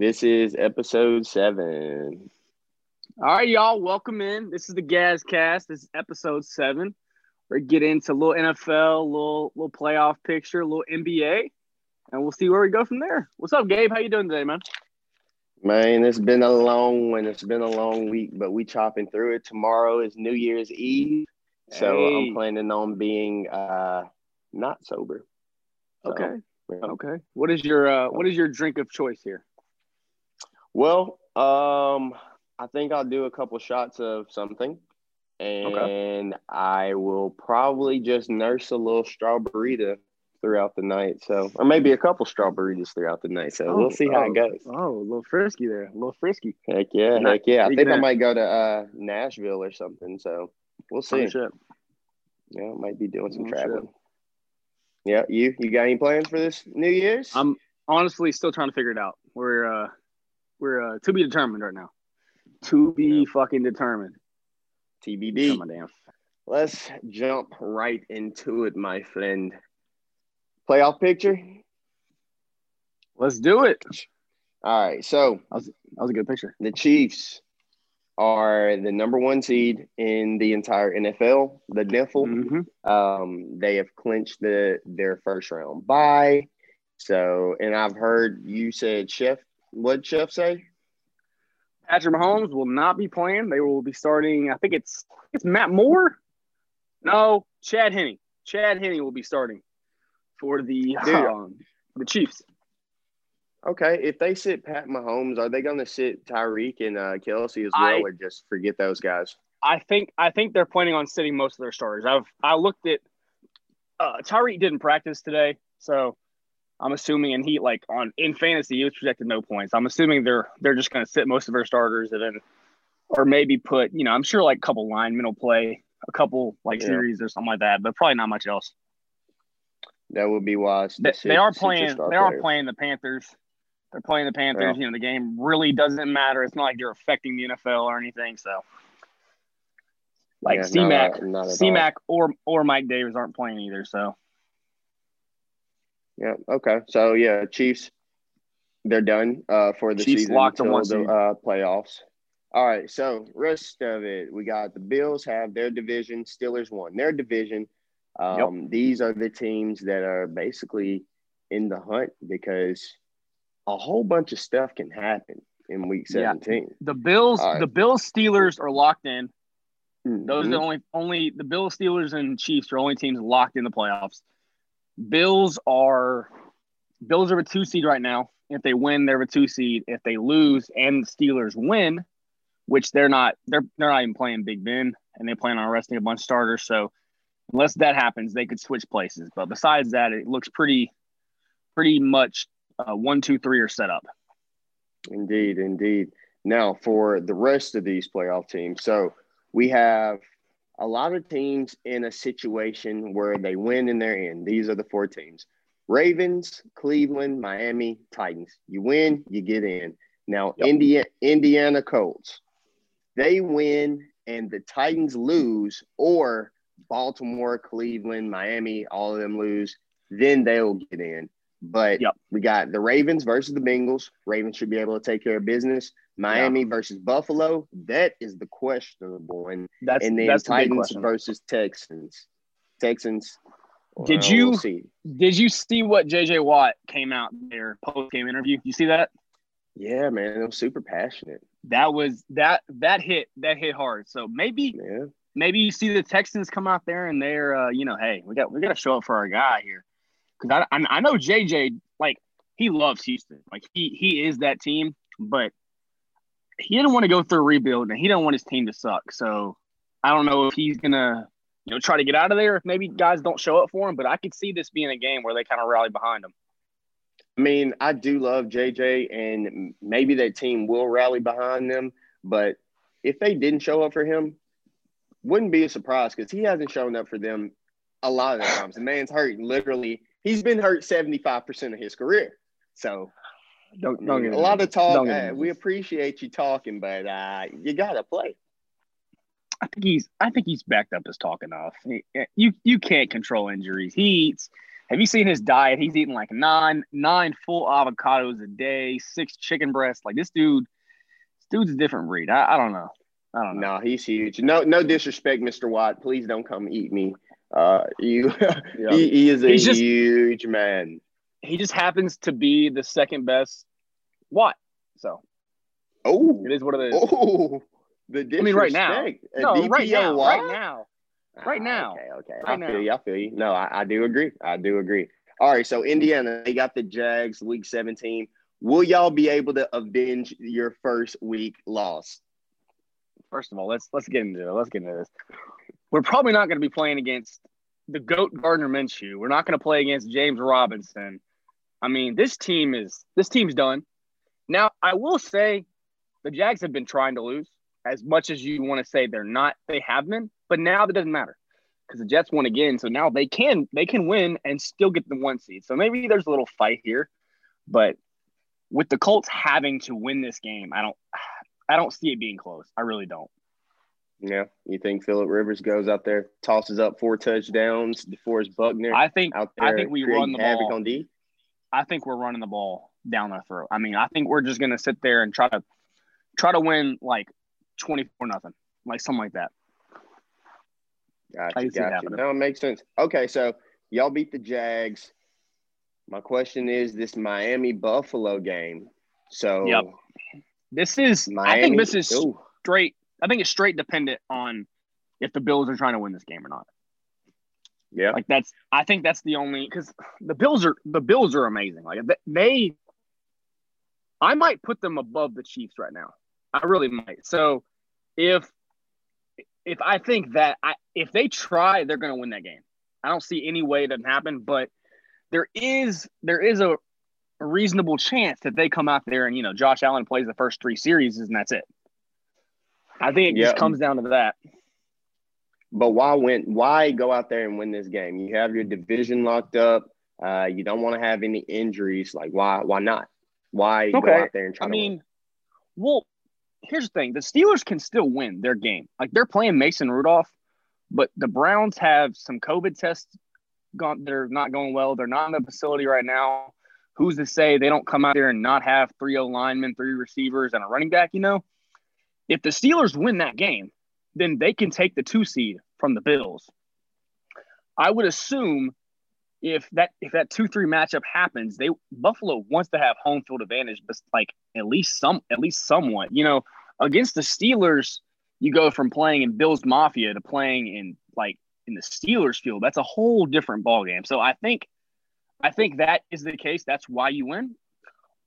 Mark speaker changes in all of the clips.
Speaker 1: This is episode seven.
Speaker 2: All right, y'all, welcome in. This is the Gaz Cast. This is episode seven. We're get into a little NFL, a little little playoff picture, a little NBA, and we'll see where we go from there. What's up, Gabe? How you doing today, man?
Speaker 1: Man, it's been a long one. It's been a long week, but we chopping through it. Tomorrow is New Year's Eve, so
Speaker 2: Hey.
Speaker 1: I'm planning on being uh not sober. So,
Speaker 2: Okay. Okay. What is your uh, what is your drink of choice here?
Speaker 1: Well, um, I think I'll do a couple shots of something, and I will probably just nurse a little strawberry throughout the night. So, or maybe a couple strawberries throughout the night. So we'll see how
Speaker 2: oh,
Speaker 1: it goes.
Speaker 2: Oh, a little frisky there. A little frisky.
Speaker 1: Heck yeah,
Speaker 2: Not-
Speaker 1: heck yeah. I think I might go to uh, Nashville or something. So we'll see.
Speaker 2: Oh.
Speaker 1: Yeah, might be doing some
Speaker 2: Oh,
Speaker 1: traveling. Yeah, you you got any plans for this New Year's?
Speaker 2: I'm honestly still trying to figure it out. We're uh we're uh to be determined right now. To be
Speaker 1: Yeah.
Speaker 2: fucking determined.
Speaker 1: TBD.
Speaker 2: my damn.
Speaker 1: Let's jump right into it, my friend. Playoff picture.
Speaker 2: Let's do it.
Speaker 1: All right, so
Speaker 2: That was a good picture.
Speaker 1: the Chiefs are the number one seed in the entire NFL. The NIFL.
Speaker 2: Mhm.
Speaker 1: Um, they have clinched the their first round bye. So, and I've heard you said Chef. What Chef say?
Speaker 2: Patrick Mahomes will not be playing. They will be starting. I think it's it's Matt Moore. No, Chad Henne. Chad Henne will be starting for the um, the Chiefs.
Speaker 1: Okay, if they sit Pat Mahomes, are they going to sit Tyreek and uh, Kelce as well,
Speaker 2: I-
Speaker 1: or just forget those guys?
Speaker 2: I think I think they're planning on sitting most of their starters. I've I looked at uh, Tyreek didn't practice today, so I'm assuming and he like on in fantasy he was projected no points. I'm assuming they're they're just going to sit most of their starters and then or maybe put you know I'm sure like a couple linemen will play a couple like
Speaker 1: Yeah.
Speaker 2: series or something like that, but probably not much else.
Speaker 1: That would be wise.
Speaker 2: They,
Speaker 1: sit-
Speaker 2: they are playing. They are
Speaker 1: players.
Speaker 2: playing the Panthers. They're playing the Panthers.
Speaker 1: Yeah.
Speaker 2: You know, the game really doesn't matter. It's not like they're affecting the NFL or anything. So, like
Speaker 1: Yeah,
Speaker 2: C
Speaker 1: not not at
Speaker 2: C
Speaker 1: all.
Speaker 2: Or or Mike Davis aren't playing either. So,
Speaker 1: Yeah. Okay. So yeah, Chiefs, they're done uh, for the
Speaker 2: Chiefs
Speaker 1: season
Speaker 2: locked
Speaker 1: until the uh, playoffs. All right. So rest of it, we got the Bills have their division. Steelers won their division. Um, These are the teams that are basically in the hunt because a whole bunch of stuff can happen in Week
Speaker 2: Yeah.
Speaker 1: Seventeen.
Speaker 2: the Bills,
Speaker 1: right.
Speaker 2: the Bills Steelers are locked in. Those are the only only the Bills Steelers and Chiefs are only teams locked in the playoffs. Bills are Bills are a two seed right now. If they win, they're a two seed. If they lose and the Steelers win, which they're not, they're they're not even playing Big Ben, and they plan on arresting a bunch of starters. So unless that happens, they could switch places. But besides that, it looks pretty pretty much uh, one, two, three are set up.
Speaker 1: Indeed, indeed. Now, for the rest of these playoff teams, so we have a lot of teams in a situation where they win and they're in. These are the four teams Ravens, Cleveland, Miami, Titans. You win, you get in. Now,
Speaker 2: Yep.
Speaker 1: Indiana, Indiana Colts, they win and the Titans lose, or Baltimore, Cleveland, Miami, all of them lose, then they'll get in. But
Speaker 2: Yep.
Speaker 1: we got the Ravens versus the Bengals. Ravens should be able to take care of business. Miami versus Buffalo. That is the questionable one.
Speaker 2: That's
Speaker 1: and then
Speaker 2: that's the
Speaker 1: Titans
Speaker 2: question.
Speaker 1: versus Texans. Texans.
Speaker 2: Did
Speaker 1: well,
Speaker 2: you-
Speaker 1: we'll see.
Speaker 2: Did you see what JJ Watt came out there post game interview? You see that?
Speaker 1: Yeah, man. it was super passionate.
Speaker 2: That was that that hit that hit hard. So maybe
Speaker 1: Yeah.
Speaker 2: maybe you see the Texans come out there and they're uh, you know hey we got we got to show up for our guy here because I, I know JJ like he loves Houston like he he is that team but he didn't want to go through a rebuild and he didn't want his team to suck so I don't know if he's gonna you know try to get out of there if maybe guys don't show up for him but I could see this being a game where they kind of rally behind him.
Speaker 1: I mean, I do love JJ, and maybe that team will rally behind them. But if they didn't show up for him, wouldn't be a surprise because he hasn't shown up for them a lot of the times. The man's hurt. Literally, he's been hurt 75% of his career. So
Speaker 2: Don't, don't get
Speaker 1: a lot of talk.
Speaker 2: don't get me
Speaker 1: uh, we appreciate you talking, but uh, you gotta play.
Speaker 2: I think he's I think he's backed up his talk enough. He- You you can't control injuries. He eats Have you seen his diet? He's eating like nine nine full avocados a day, six chicken breasts. Like this dude, this dude's a different breed. I, I don't know. I don't know.
Speaker 1: No, he's huge. No, no disrespect, Mr. Watt. Please don't come eat me. Uh, you, yeah. he, he, is a just, huge man.
Speaker 2: He just happens to be the second best Watt. So,
Speaker 1: oh,
Speaker 2: it is what it is.
Speaker 1: Oh, the disrespect. I mean,
Speaker 2: right now. no, right now. Right now. Right now.
Speaker 1: okay, okay. Right I feel you. I feel you. No, I, I do agree. I do agree. All right, so Indiana, they got the Jags, Week 17. Will y'all be able to avenge your first week loss?
Speaker 2: First of all, let's let's get into it. Let's get into this. We're probably not going to be playing against the goat Gardner Minshew. We're not going to play against James Robinson. I mean, this team is this team's done. Now, I will say the Jags have been trying to lose as much as you want to say they're not. They have been, but now that doesn't matter because the Jets won again. So now they can they can win and still get the one seed. So maybe there's a little fight here, but with the Colts having to win this game, I don't I don't see it being close. I really don't.
Speaker 1: Yeah, you think Philip Rivers goes out there, tosses up four touchdowns, DeForest Buckner.
Speaker 2: I think
Speaker 1: out
Speaker 2: there I think we run the ball.
Speaker 1: On D?
Speaker 2: I think we're running the ball down their throat. I mean, I think we're just gonna sit there and try to try to win like twenty four nothing, like something like that.
Speaker 1: Gotcha, gotcha. No, it makes sense. Okay, so y'all beat the Jags. My question is this Miami Buffalo game. So
Speaker 2: yep. This is Miami, I think this is ooh. straight I think it's straight dependent on if the Bills are trying to win this game or not.
Speaker 1: Yeah.
Speaker 2: Like that's I think that's the only cuz the Bills are the Bills are amazing. Like they I might put them above the Chiefs right now. I really might. So if if I think that I if they try, they're going to win that game. I don't see any way that happen, but there is there is a reasonable chance that they come out there and you know Josh Allen plays the first three series and that's it. I think it just comes down to that.
Speaker 1: But why win? Why go out there and win this game? You have your division locked up. Uh, you don't want to have any injuries. Like why? Why not? Why okay. go out there and try? I
Speaker 2: mean,
Speaker 1: win?
Speaker 2: well, here's the thing: the Steelers can still win their game. Like they're playing Mason Rudolph, but the Browns have some COVID tests gone. They're not going well. They're not in the facility right now. Who's to say they don't come out there and not have three O linemen, three receivers, and a running back? You know, if the Steelers win that game, then they can take the two seed from the Bills. I would assume if that if that two three matchup happens, they Buffalo wants to have home field advantage, but like at least some at least somewhat. You know, against the Steelers, you go from playing in Bills Mafia to playing in like in the Steelers field. That's a whole different ball game. So I think I think that is the case. That's why you win.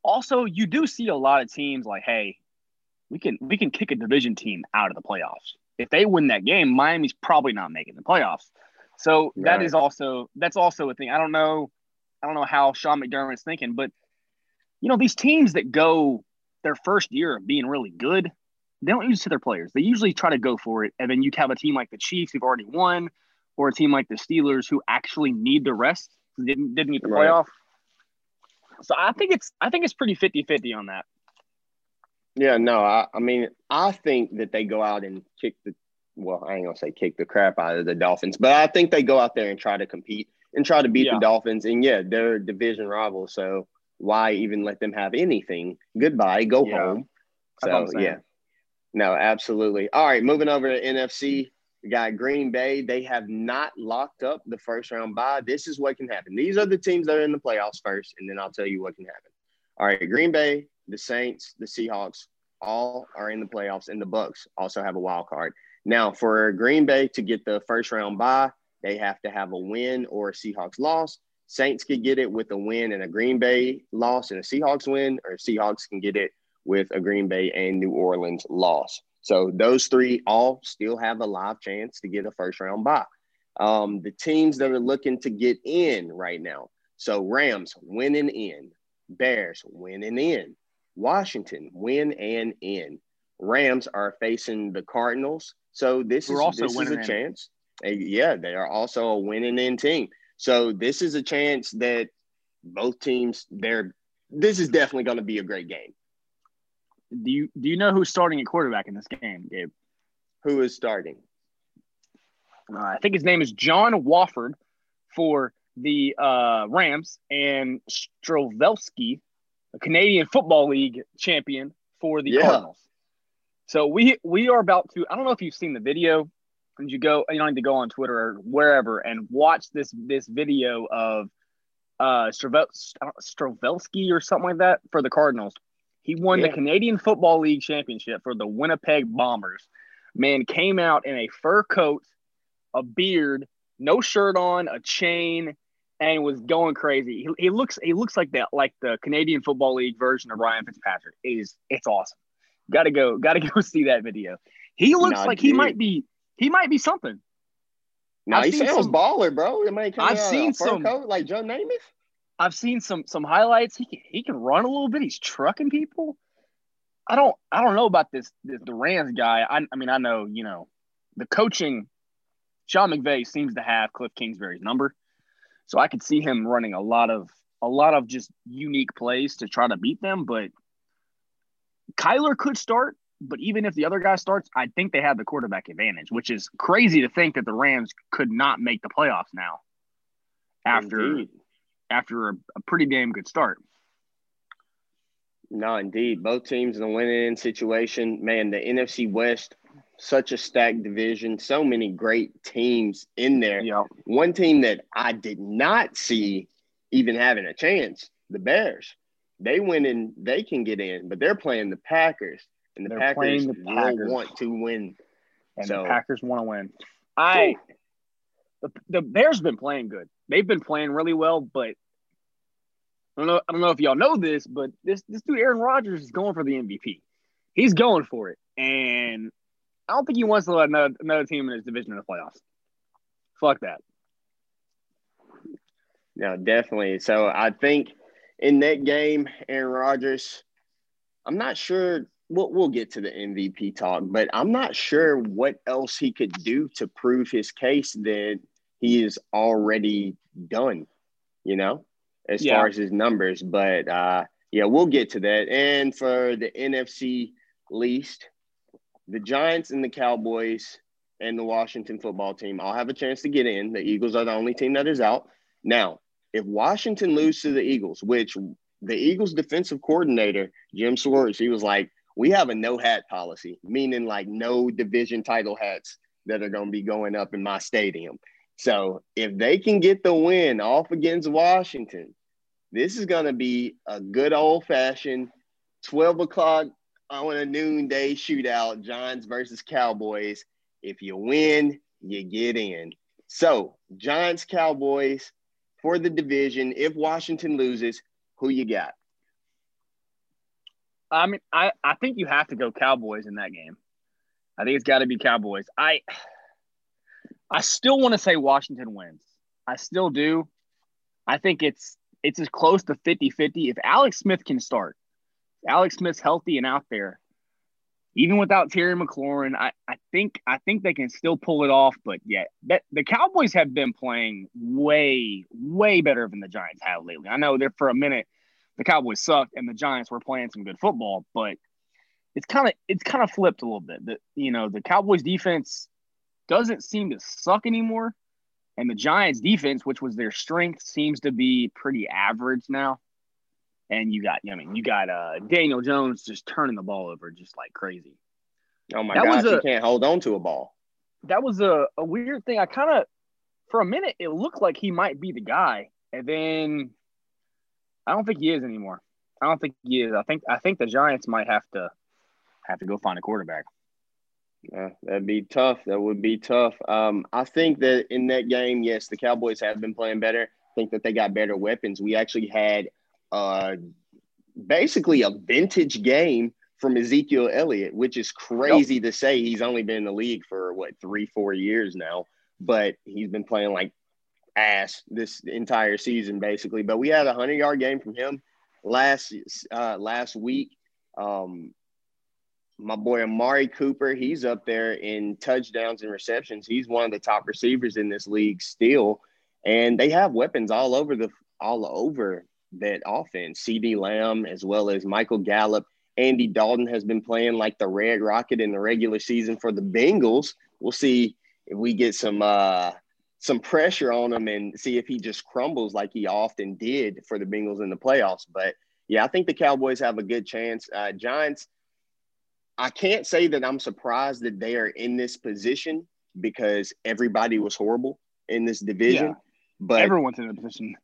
Speaker 2: Also, you do see a lot of teams like, hey, we can we can kick a division team out of the playoffs. If they win that game, Miami's probably not making the playoffs. So right. that is also that's also a thing. I don't know, I don't know how Sean McDermott's thinking, but you know these teams that go their first year of being really good, they don't use to their players. They usually try to go for it, and then you have a team like the Chiefs who've already won, or a team like the Steelers who actually need the rest, didn't didn't get the right. playoff. So I think it's I think it's pretty 50-50 on that.
Speaker 1: Yeah, no, I, I mean, I think that they go out and kick the well, I ain't gonna say kick the crap out of the Dolphins, but I think they go out there and try to compete and try to beat yeah. the Dolphins. And yeah, they're division rivals, so why even let them have anything? Goodbye, go yeah. home. So yeah, no, absolutely. All right, moving over to NFC. We got Green Bay. They have not locked up the first round bye. This is what can happen. These are the teams that are in the playoffs first, and then I'll tell you what can happen. All right, Green Bay, the Saints, the Seahawks, all are in the playoffs, and the Bucs also have a wild card. Now, for Green Bay to get the first round bye, they have to have a win or a Seahawks loss. Saints could get it with a win and a Green Bay loss and a Seahawks win, or Seahawks can get it with a Green Bay and New Orleans loss. So those three all still have a live chance to get a first round bye. Um, the teams that are looking to get in right now. So Rams winning in, Bears winning in, Washington win and in. Rams are facing the Cardinals. So this We're is this is a in. chance. yeah, they are also a winning in team. So this is a chance that both teams they're this is definitely going to be a great game.
Speaker 2: Do you do you know who's starting at quarterback in this game, Gabe?
Speaker 1: Who is starting?
Speaker 2: Uh, I think his name is John Wolford for the uh, Rams and Strovelski, a Canadian Football League champion for the
Speaker 1: Yeah.
Speaker 2: Cardinals. So we we are about to. I don't know if you've seen the video. And you go, you don't need to go on Twitter or wherever and watch this this video of uh Stravel, I don't- Strovelski or something like that for the Cardinals. He won the Canadian Football League championship for the Winnipeg Bombers. Man came out in a fur coat, a beard, no shirt on, a chain, and was going crazy. He, he looks he looks like that like the Canadian Football League version of Ryan Fitzpatrick. It is it's awesome. Got to go, got to go see that video. He looks
Speaker 1: Nah,
Speaker 2: like he might be he might be something.
Speaker 1: No,
Speaker 2: I've
Speaker 1: he sounds
Speaker 2: some-
Speaker 1: baller, bro. It might
Speaker 2: I've seen some-
Speaker 1: coat like Joe Namath.
Speaker 2: I've seen some some highlights. He can he can run a little bit. He's trucking people. I don't I don't know about this, this the Rams guy. I I mean I know you know the coaching. Sean McVay seems to have Cliff Kingsbury's number, so I could see him running a lot of a lot of just unique plays to try to beat them. But Kyler could start, but even if the other guy starts, I think they have the quarterback advantage, which is crazy to think that the Rams could not make the playoffs now after
Speaker 1: Indeed.
Speaker 2: after a, a pretty damn good start.
Speaker 1: No, indeed. Both teams in a win-in situation. Man, the NFC West, such a stacked division. So many great teams in there.
Speaker 2: Yeah,
Speaker 1: One team that I did not see even having a chance, the Bears. They win and they can get in, but they're playing the Packers. And the
Speaker 2: They're
Speaker 1: Packers
Speaker 2: playing the Packers.
Speaker 1: want to win.
Speaker 2: and
Speaker 1: So-
Speaker 2: the Packers want to win. I the, the Bears been playing good. They've been playing really well, but I don't know. I don't know if y'all know this, but this this dude Aaron Rodgers is going for the MVP. He's going for it, and I don't think he wants to let another, another team in his division in the playoffs. Fuck that.
Speaker 1: No, definitely. So I think in that game, Aaron Rodgers, I'm not sure. We'll, we'll get to the MVP talk, but I'm not sure what else he could do to prove his case that he is already done, you know, as
Speaker 2: Yeah.
Speaker 1: far as his numbers. But uh, yeah, we'll get to that. And for the NFC least, the Giants and the Cowboys and the Washington football team all have a chance to get in. The Eagles are the only team that is out. Now, if Washington lose to the Eagles, which the Eagles defensive coordinator, Jim Schwartz, he was like, we have a no hat policy, meaning like no division title hats that are going to be going up in my stadium. So if they can get the win off against Washington, this is going to be a good old fashioned 12 o'clock on a noonday shootout, Giants versus Cowboys. If you win, you get in. So, Giants, Cowboys for the division. If Washington loses, who you got?
Speaker 2: I mean, I, I think you have to go Cowboys in that game. I think it's got to be Cowboys. I I still want to say Washington wins. I still do. I think it's it's as close to 50-50. If Alex Smith can start, Alex Smith's healthy and out there, even without Terry McLaurin, I, I think I think they can still pull it off. But yeah, that the Cowboys have been playing way, way better than the Giants have lately. I know that for a minute the Cowboys sucked and the Giants were playing some good football, but it's kind of it's kind of flipped a little bit. That you know the Cowboys defense doesn't seem to suck anymore, and the Giants defense, which was their strength, seems to be pretty average now. And you got, I mean, you got uh, Daniel Jones just turning the ball over just like crazy.
Speaker 1: Oh my
Speaker 2: That
Speaker 1: gosh,
Speaker 2: a-
Speaker 1: you can't hold on to a ball.
Speaker 2: That was a, a weird thing. I kind of, for a minute, it looked like he might be the guy, and then I don't think he is anymore. I don't think he is. I think I think the Giants might have to have to go find a quarterback.
Speaker 1: Yeah, that'd be tough. That would be tough. Um, I think that in that game, yes, the Cowboys have been playing better. I think that they got better weapons. We actually had uh, basically a vintage game from Ezekiel Elliott, which is crazy to say. He's only been in the league for what three, four years now, but he's been playing like ass this entire season, basically. But we had a hundred yard game from him last uh, last week. Um, my boy Amari Cooper, he's up there in touchdowns and receptions. He's one of the top receivers in this league still, and they have weapons all over the all over that offense. CeeDee Lamb as well as Michael Gallup. Andy Dalton has been playing like the Red Rocket in the regular season for the Bengals. We'll see if we get some uh some pressure on him and see if he just crumbles like he often did for the Bengals in the playoffs. But yeah, I think the Cowboys have a good chance. Uh, Giants, I can't say that I'm surprised that they are in this position because everybody was horrible in this division. Yeah. But
Speaker 2: everyone's in a position.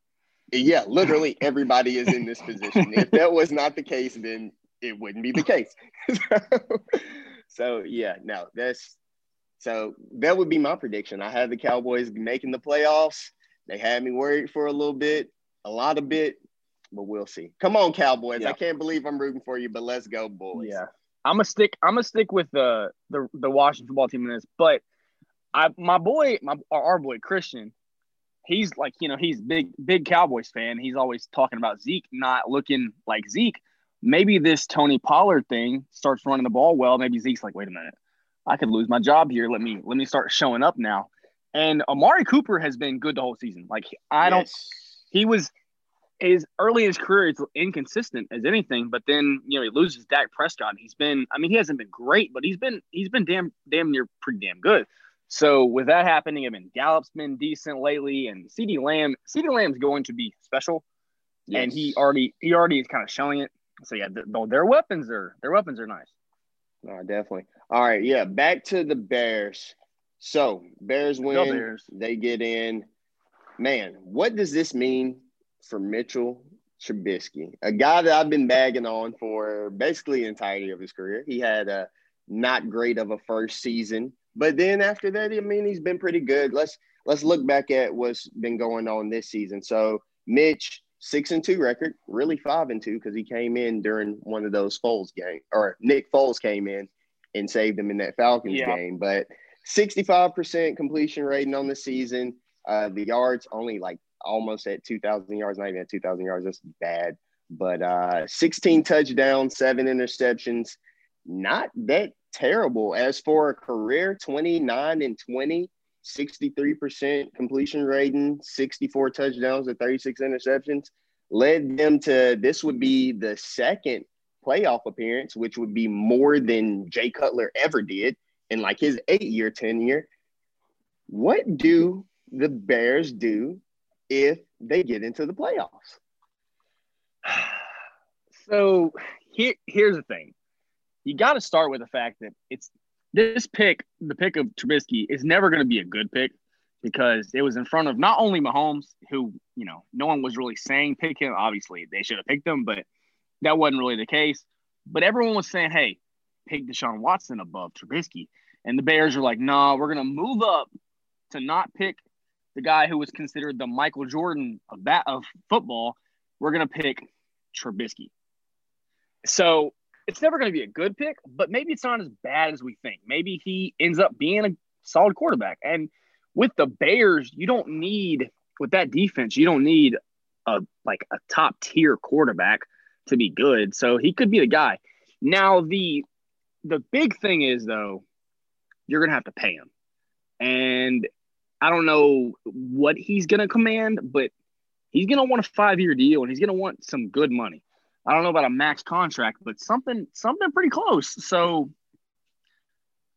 Speaker 1: Yeah, literally everybody is in this position. if that was not the case, then it wouldn't be the case. so, so yeah, no, that's so that would be my prediction. I had the Cowboys making the playoffs. They had me worried for a little bit, a lot of bit, but we'll see. Come on, Cowboys! Yeah. I can't believe I'm rooting for you, but let's go, boys.
Speaker 2: Yeah, I'm gonna stick. I'm gonna stick with the the the Washington football team in this. But I, my boy, my our boy Christian, he's like you know he's big big Cowboys fan. He's always talking about Zeke not looking like Zeke. Maybe this Tony Pollard thing starts running the ball well. Maybe Zeke's like, wait a minute, I could lose my job here. Let me let me start showing up now. And Amari Cooper has been good the whole season. Like I yes. don't, he was is early in his career, it's inconsistent as anything. But then you know he loses Dak Prescott. He's been, I mean, he hasn't been great, but he's been he's been damn damn near pretty damn good. So with that happening, I mean, Gallup's been decent lately, and CeeDee Lamb, CeeDee Lamb's going to be special, yes. and he already he already is kind of showing it. So yeah, their, their weapons are their weapons are nice.
Speaker 1: No, definitely. All right, yeah. Back to the Bears. So Bears win. Bears. They get in. Man, what does this mean for Mitchell Trubisky, a guy that I've been bagging on for basically the entirety of his career. He had a not great of a first season, but then after that, I mean, he's been pretty good. Let's let's look back at what's been going on this season. So Mitch, six and two record, really five and two because he came in during one of those Foles game or Nick Foles came in and saved him in that Falcons yeah. game. But 65% completion rating on the season. Uh, the yards only like almost at 2,000 yards, not even at 2,000 yards. That's bad. But uh, 16 touchdowns, seven interceptions. Not that terrible. As for a career, 29 and 20, 63% completion rating, 64 touchdowns and 36 interceptions. Led them to this would be the second playoff appearance, which would be more than Jay Cutler ever did in like his eight year tenure. What do the Bears do if they get into the playoffs.
Speaker 2: So here, here's the thing. You got to start with the fact that it's this pick, the pick of Trubisky, is never going to be a good pick because it was in front of not only Mahomes, who, you know, no one was really saying pick him. Obviously, they should have picked him, but that wasn't really the case. But everyone was saying, hey, pick Deshaun Watson above Trubisky. And the Bears are like, no, nah, we're going to move up to not pick the guy who was considered the Michael Jordan of that of football, we're gonna pick Trubisky. So it's never going to be a good pick, but maybe it's not as bad as we think. Maybe he ends up being a solid quarterback. And with the Bears, you don't need with that defense, you don't need a like a top tier quarterback to be good. So he could be the guy. Now the the big thing is though, you're gonna have to pay him. And I don't know what he's going to command, but he's going to want a five year deal and he's going to want some good money. I don't know about a max contract, but something something pretty close. So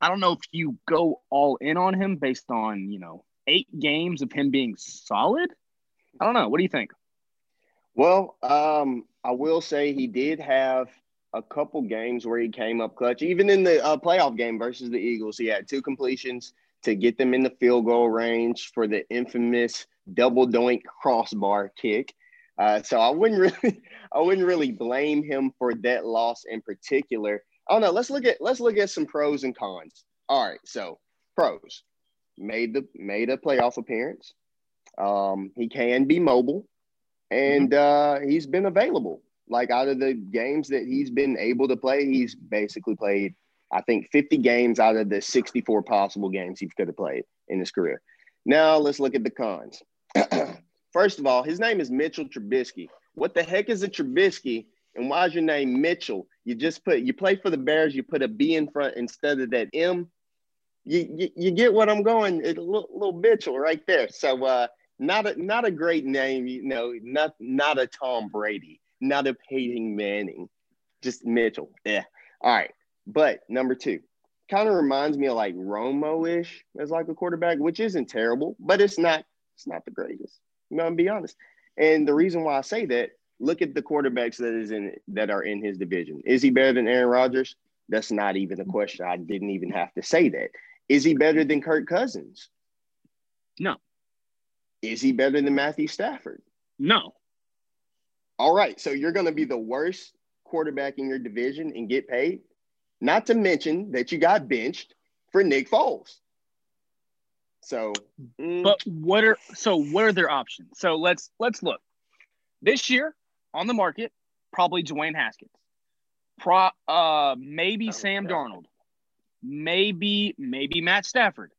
Speaker 2: I don't know if you go all in on him based on, you know, eight games of him being solid. I don't know. What do you think?
Speaker 1: Well, um, I will say he did have a couple games where he came up clutch. Even in the uh, playoff game versus the Eagles, he had two completions to get them in the field goal range for the infamous double doink crossbar kick. Uh, so I wouldn't really, I wouldn't really blame him for that loss in particular. Oh no, let's look at let's look at some pros and cons. All right, so pros made the made a playoff appearance. Um, he can be mobile, and mm-hmm. uh, he's been available. Like out of the games that he's been able to play, he's basically played I think 50 games out of the 64 possible games he could have played in his career. Now let's look at the cons. First of all, his name is Mitchell Trubisky. What the heck is a Trubisky? And why is your name Mitchell? You just put you play for the Bears, you put a B in front instead of that M. You you, you get what I'm going, a little, little Mitchell right there. So uh not a not a great name, you know, not not a Tom Brady, not a Peyton Manning, just Mitchell. Yeah. All right. But number two, kind of reminds me of like Romo-ish as like a quarterback, which isn't terrible, but it's not it's not the greatest. I'm be honest. And the reason why I say that, look at the quarterbacks that is in that are in his division. Is he better than Aaron Rodgers? That's not even a question. I didn't even have to say that. Is he better than Kirk Cousins?
Speaker 2: No.
Speaker 1: Is he better than Matthew Stafford?
Speaker 2: No.
Speaker 1: All right. So you're going to be the worst quarterback in your division and get paid? Not to mention that you got benched for Nick Foles. So,
Speaker 2: mm. but what are so what are their options? So let's let's look. This year on the market, probably Dwayne Haskins. Pro, uh, maybe oh, Sam God. Darnold. Maybe maybe Matt Stafford.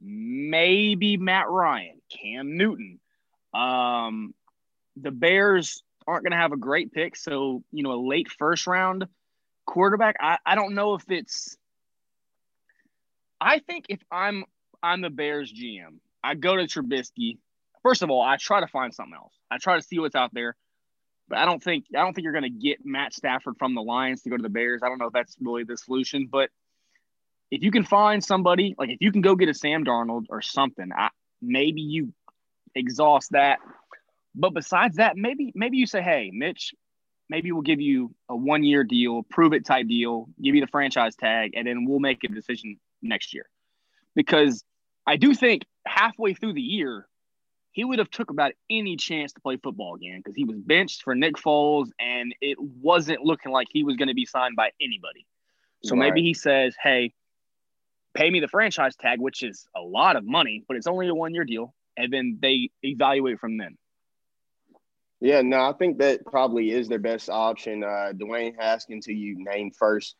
Speaker 2: Maybe Matt Ryan, Cam Newton. Um, the Bears aren't going to have a great pick, so you know a late first round quarterback. I, I don't know if it's. I think if I'm I'm the Bears GM, I go to Trubisky. First of all, I try to find something else. I try to see what's out there, but I don't think I don't think you're going to get Matt Stafford from the Lions to go to the Bears. I don't know if that's really the solution, but if you can find somebody like if you can go get a Sam Darnold or something, I, maybe you exhaust that. But besides that, maybe maybe you say, hey, Mitch, maybe we'll give you a one year deal, prove it type deal, give you the franchise tag, and then we'll make a decision next year. Because I do think halfway through the year, he would have took about any chance to play football again because he was benched for Nick Foles and it wasn't looking like he was going to be signed by anybody. So right. maybe he says, "Hey, pay me the franchise tag, which is a lot of money, but it's only a one year deal, and then they evaluate from then."
Speaker 1: Yeah, no, I think that probably is their best option. Uh, Dwayne Haskins, who you named first,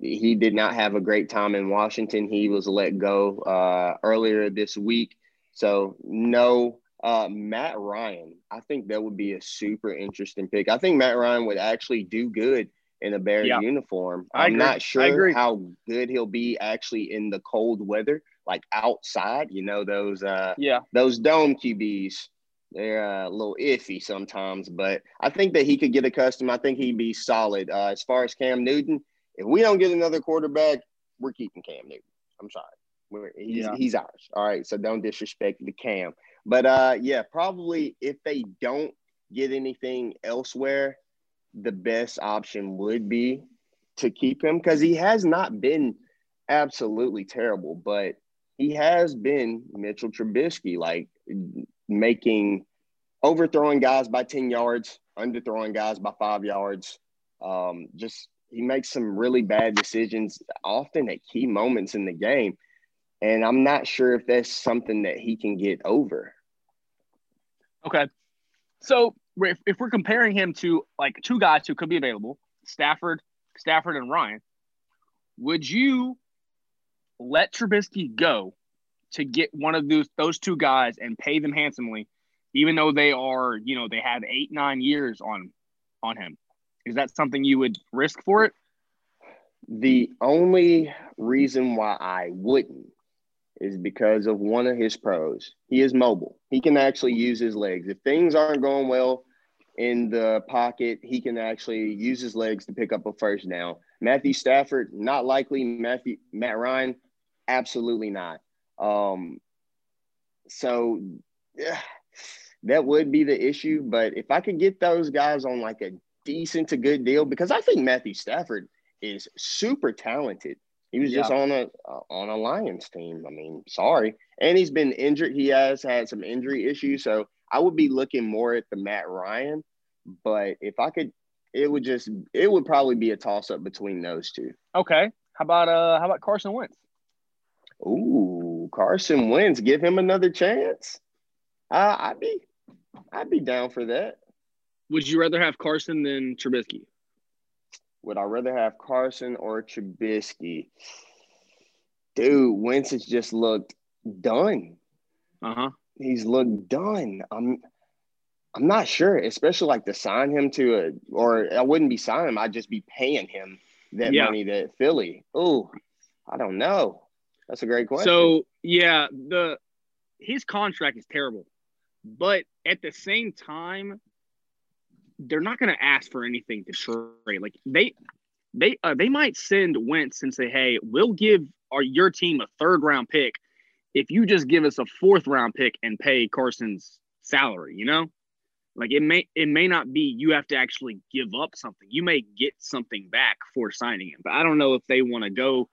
Speaker 1: he did not have a great time in Washington. He was let go uh, earlier this week. So, no, uh, Matt Ryan, I think that would be a super interesting pick. I think Matt Ryan would actually do good in a bear yeah. uniform. I'm not sure how good he'll be actually in the cold weather, like outside. You know those uh,
Speaker 2: yeah
Speaker 1: those dome QBs they're uh, a little iffy sometimes, but I think that he could get accustomed. I think he'd be solid. Uh, as far as Cam Newton, if we don't get another quarterback, we're keeping Cam Newton. I'm sorry. We're, he's, yeah. he's ours. All right. So don't disrespect the Cam. But uh, yeah, probably if they don't get anything elsewhere, the best option would be to keep him because he has not been absolutely terrible, but he has been Mitchell Trubisky. Like making overthrowing guys by 10 yards, underthrowing guys by five yards. Um, just he makes some really bad decisions often at key moments in the game. And I'm not sure if that's something that he can get over.
Speaker 2: Okay. So if, if we're comparing him to like two guys who could be available, Stafford, Stafford and Ryan, would you let Trubisky go to get one of those those two guys and pay them handsomely, even though they are, you know, they have eight, nine years on on him. Is that something you would risk for it?
Speaker 1: The only reason why I wouldn't is because of one of his pros. He is mobile. He can actually use his legs. If things aren't going well in the pocket, he can actually use his legs to pick up a first down. Matthew Stafford, not likely. Matthew Matt Ryan, absolutely not. Um, so yeah, that would be the issue. But if I could get those guys on like a decent to good deal, because I think Matthew Stafford is super talented. He was yeah. just on a uh, on a Lions team. I mean, sorry, and he's been injured. He has had some injury issues, so I would be looking more at the Matt Ryan. But if I could, it would just it would probably be a toss up between those two.
Speaker 2: Okay, how about uh how about Carson Wentz?
Speaker 1: Ooh, Carson Wentz. Give him another chance. Uh, I'd be, I'd be down for that.
Speaker 2: Would you rather have Carson than Trubisky?
Speaker 1: Would I rather have Carson or Trubisky? Dude, Wentz has just looked done.
Speaker 2: Uh huh.
Speaker 1: He's looked done. I'm, I'm not sure, especially like to sign him to a, or I wouldn't be signing him. I'd just be paying him that yeah. money that Philly. Oh, I don't know. That's a great question.
Speaker 2: So yeah, the his contract is terrible, but at the same time, they're not going to ask for anything to trade. Like they, they uh, they might send Wentz and say, "Hey, we'll give our your team a third round pick if you just give us a fourth round pick and pay Carson's salary." You know, like it may it may not be you have to actually give up something. You may get something back for signing him, but I don't know if they want to go.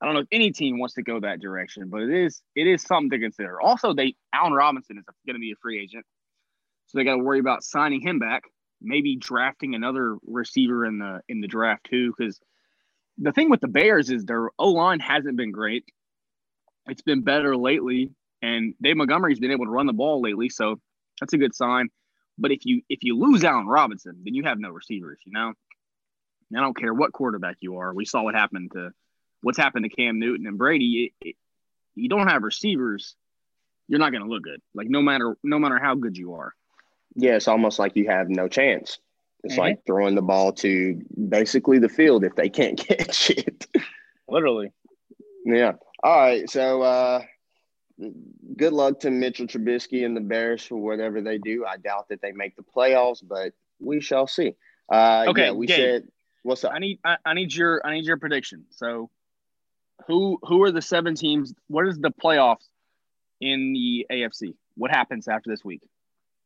Speaker 2: I don't know if any team wants to go that direction, but it is it is something to consider. Also, they Allen Robinson is going to be a free agent, so they got to worry about signing him back maybe drafting another receiver in the in the draft too. Because the thing with the Bears is their O line hasn't been great. It's been better lately, and Dave Montgomery's been able to run the ball lately, so that's a good sign. But if you if you lose Allen Robinson, then you have no receivers. You know, and I don't care what quarterback you are. We saw what happened to what's happened to Cam Newton and Brady. It, it, you don't have receivers, you're not going to look good. Like no matter no matter how good you are.
Speaker 1: Yeah, it's almost like you have no chance. It's mm-hmm. like throwing the ball to basically the field if they can't catch it.
Speaker 2: Literally.
Speaker 1: Yeah. All right. So uh good luck to Mitchell Trubisky and the Bears for whatever they do. I doubt that they make the playoffs, but we shall see. Uh okay, yeah, we Gabe, said what's up?
Speaker 2: I need I, I need your I need your prediction. So who who are the seven teams? What is the playoffs in the AFC? What happens after this week?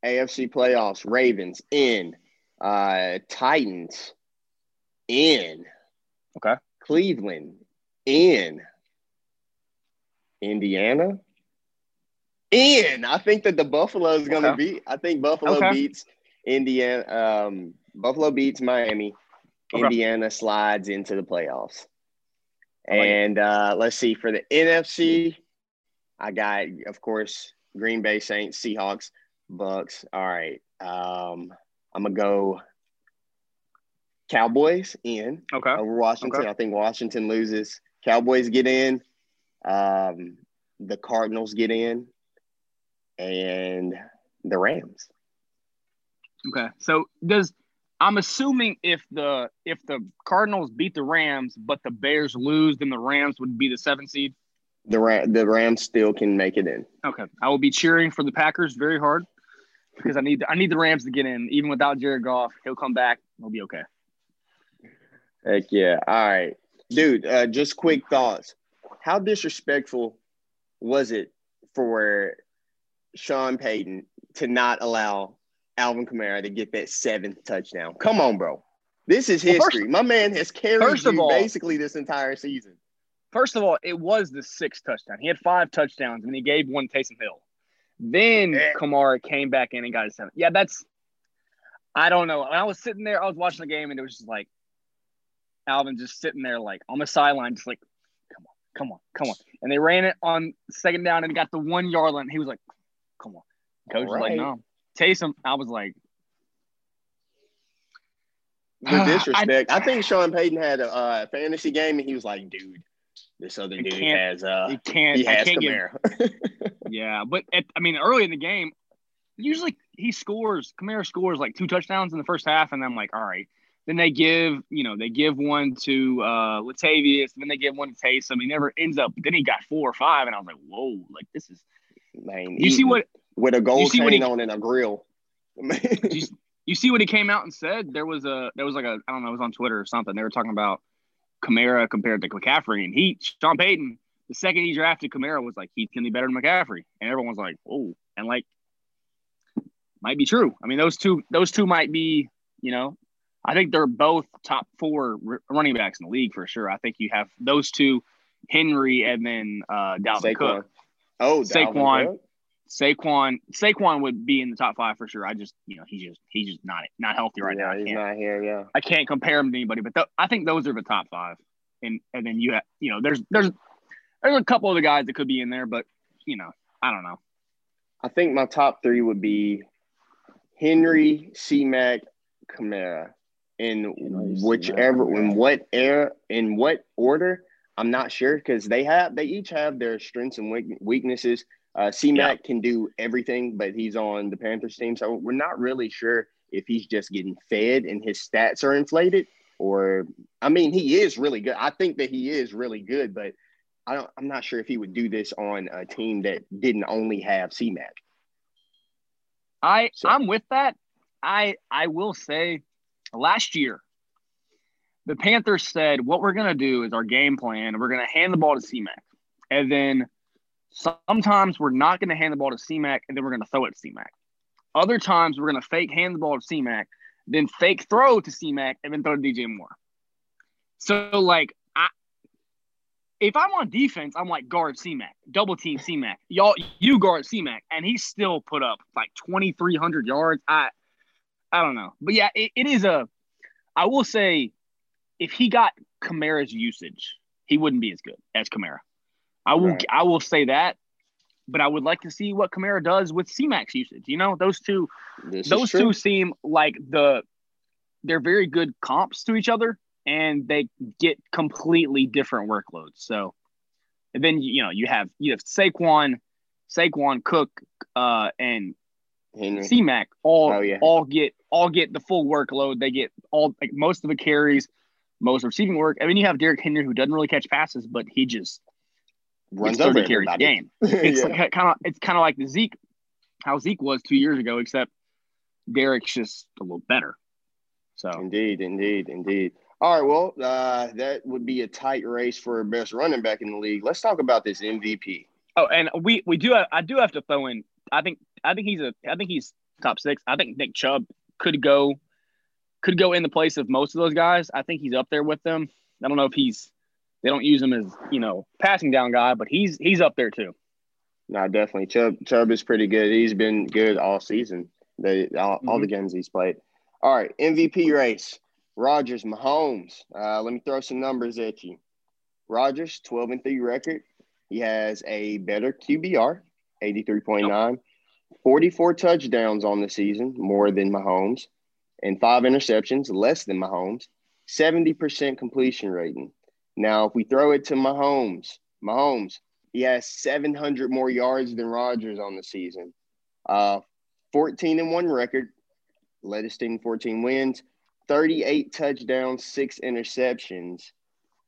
Speaker 1: AFC playoffs, Ravens in, uh, Titans in,
Speaker 2: okay,
Speaker 1: Cleveland in, Indiana in. I think that the Buffalo is going to okay. beat. I think Buffalo okay. beats Indiana. Um, Buffalo beats Miami. Okay. Indiana slides into the playoffs. And uh, let's see for the NFC, I got, of course, Green Bay Saints, Seahawks. Bucs. All right. Um, I'm gonna go Cowboys in.
Speaker 2: Okay.
Speaker 1: Over Washington. Okay. I think Washington loses. Cowboys get in. Um, the Cardinals get in, and the Rams.
Speaker 2: Okay. So does I'm assuming if the if the Cardinals beat the Rams, but the Bears lose, then the Rams would be the seventh seed.
Speaker 1: The Ram, the Rams still can make it in.
Speaker 2: Okay, I will be cheering for the Packers very hard because I need I need the Rams to get in. Even without Jared Goff, he'll come back. He'll be okay.
Speaker 1: Heck yeah! All right, dude. Uh, just quick thoughts. How disrespectful was it for Sean Payton to not allow Alvin Kamara to get that seventh touchdown? Come on, bro. This is history. First, My man has carried you all, basically this entire season.
Speaker 2: First of all, it was the sixth touchdown. He had five touchdowns, and he gave one to Taysom Hill. Then yeah. Kamara came back in and got a seven. Yeah, that's I don't know. I was sitting there, I was watching the game, and it was just like Alvin just sitting there, like on the sideline, just like, come on, come on, come on. And they ran it on second down and got the one yard line. He was like, come on. Coach was like, no. Taysom, I was like,
Speaker 1: the disrespect. I, I, think Sean Payton had a uh, fantasy game, and he was like, dude, this other dude has uh, he can't, he has can't Kamara.
Speaker 2: Get, yeah, but at, I mean, early in the game, usually he scores. Kamara scores like two touchdowns in the first half, and I'm like, all right. Then they give, you know, they give one to uh Latavius, then they give one to Taysom. He never ends up. Then he got four or five, and I was like, whoa, like this is.
Speaker 1: Man, you see what with a gold chain he, on and a grill.
Speaker 2: you, you see what he came out and said? There was a there was like a I don't know, it was on Twitter or something. They were talking about Kamara compared to McCaffrey, and he Sean Payton the second he drafted Kamara was like he's gonna be better than McCaffrey, and everyone was like, oh, and like might be true. I mean, those two those two might be, you know, I think they're both top four r- running backs in the league for sure. I think you have those two, Henry and then uh, Dalvin Saquon. Cook.
Speaker 1: Oh, Saquon. Cook?
Speaker 2: Saquon Saquon would be in the top five for sure. I just you know he's just he's just not not healthy right
Speaker 1: yeah,
Speaker 2: now.
Speaker 1: he's not here. Yeah,
Speaker 2: I can't compare him to anybody, but th- I think those are the top five. And and then you have you know there's there's there's a couple of the guys that could be in there, but you know I don't know.
Speaker 1: I think my top three would be Henry, C Mac, Kamara, in whichever in what air in what order. I'm not sure because they have they each have their strengths and weaknesses. Uh, C Mac yeah. can do everything, but he's on the Panthers team, so we're not really sure if he's just getting fed and his stats are inflated, or I mean, he is really good. I think that he is really good, but I don't. I'm not sure if he would do this on a team that didn't only have C Mac.
Speaker 2: I so. I'm with that. I I will say, last year the Panthers said, what we're going to do is our game plan, we're going to hand the ball to C-Mac. And then sometimes we're not going to hand the ball to C-Mac and then we're going to throw it to C-Mac. Other times we're going to fake hand the ball to C-Mac, then fake throw to C-Mac and then throw to DJ Moore. So, like, if I'm on defense, I'm like guard C-Mac, double team C-Mac. Y'all, you guard C-Mac. And he still put up like 2,300 yards. I, I don't know. But yeah, it, it is a, I will say, if he got Kamara's usage, he wouldn't be as good as Kamara. I will right. I will say that, but I would like to see what Kamara does with C-Max usage. You know, those two this those two seem like the they're very good comps to each other and they get completely different workloads. So and then you know, you have you have Saquon, Saquon Cook, uh, and Henry. C-Mac all oh, yeah. all get all get the full workload. They get all like most of the carries most receiving work. I mean, you have Derrick Henry who doesn't really catch passes, but he just runs over carries the game. It's yeah. kind of it's kind of like the Zeke, how Zeke was two years ago, except Derrick's just a little better. So
Speaker 1: indeed, indeed, indeed. All right, well, uh, that would be a tight race for best running back in the league. Let's talk about this MVP.
Speaker 2: Oh, and we we do have, I do have to throw in. I think I think he's a I think he's top six. I think Nick Chubb could go could go in the place of most of those guys. I think he's up there with them. I don't know if he's they don't use him as you know passing down guy, but he's he's up there too.
Speaker 1: No, definitely. Chubb Chubb is pretty good. He's been good all season. The all, mm-hmm. all the games he's played. All right, MVP race. Rodgers, Mahomes. Uh, let me throw some numbers at you. Rodgers, 12 and 3 record. He has a better QBR, 83.9. 44 touchdowns on the season, more than Mahomes and five interceptions, less than Mahomes, 70% completion rating. Now, if we throw it to Mahomes, Mahomes, he has 700 more yards than Rodgers on the season. Uh, 14 and one record, led his team 14 wins, 38 touchdowns, six interceptions.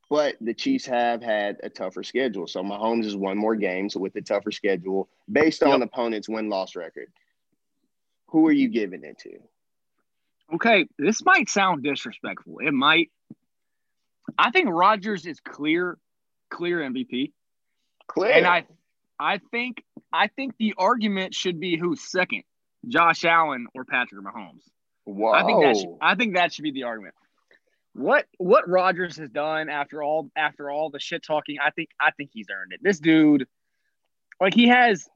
Speaker 1: But the Chiefs have had a tougher schedule. So Mahomes has won more games with a tougher schedule based on yep. opponent's win loss record. Who are you giving it to?
Speaker 2: Okay, this might sound disrespectful. It might. I think Rodgers is clear, clear MVP. Clear. And I I think I think the argument should be who's second, Josh Allen or Patrick Mahomes.
Speaker 1: Wow.
Speaker 2: I think that should, I think that should be the argument. What what Rodgers has done after all after all the shit talking, I think I think he's earned it. This dude, like he has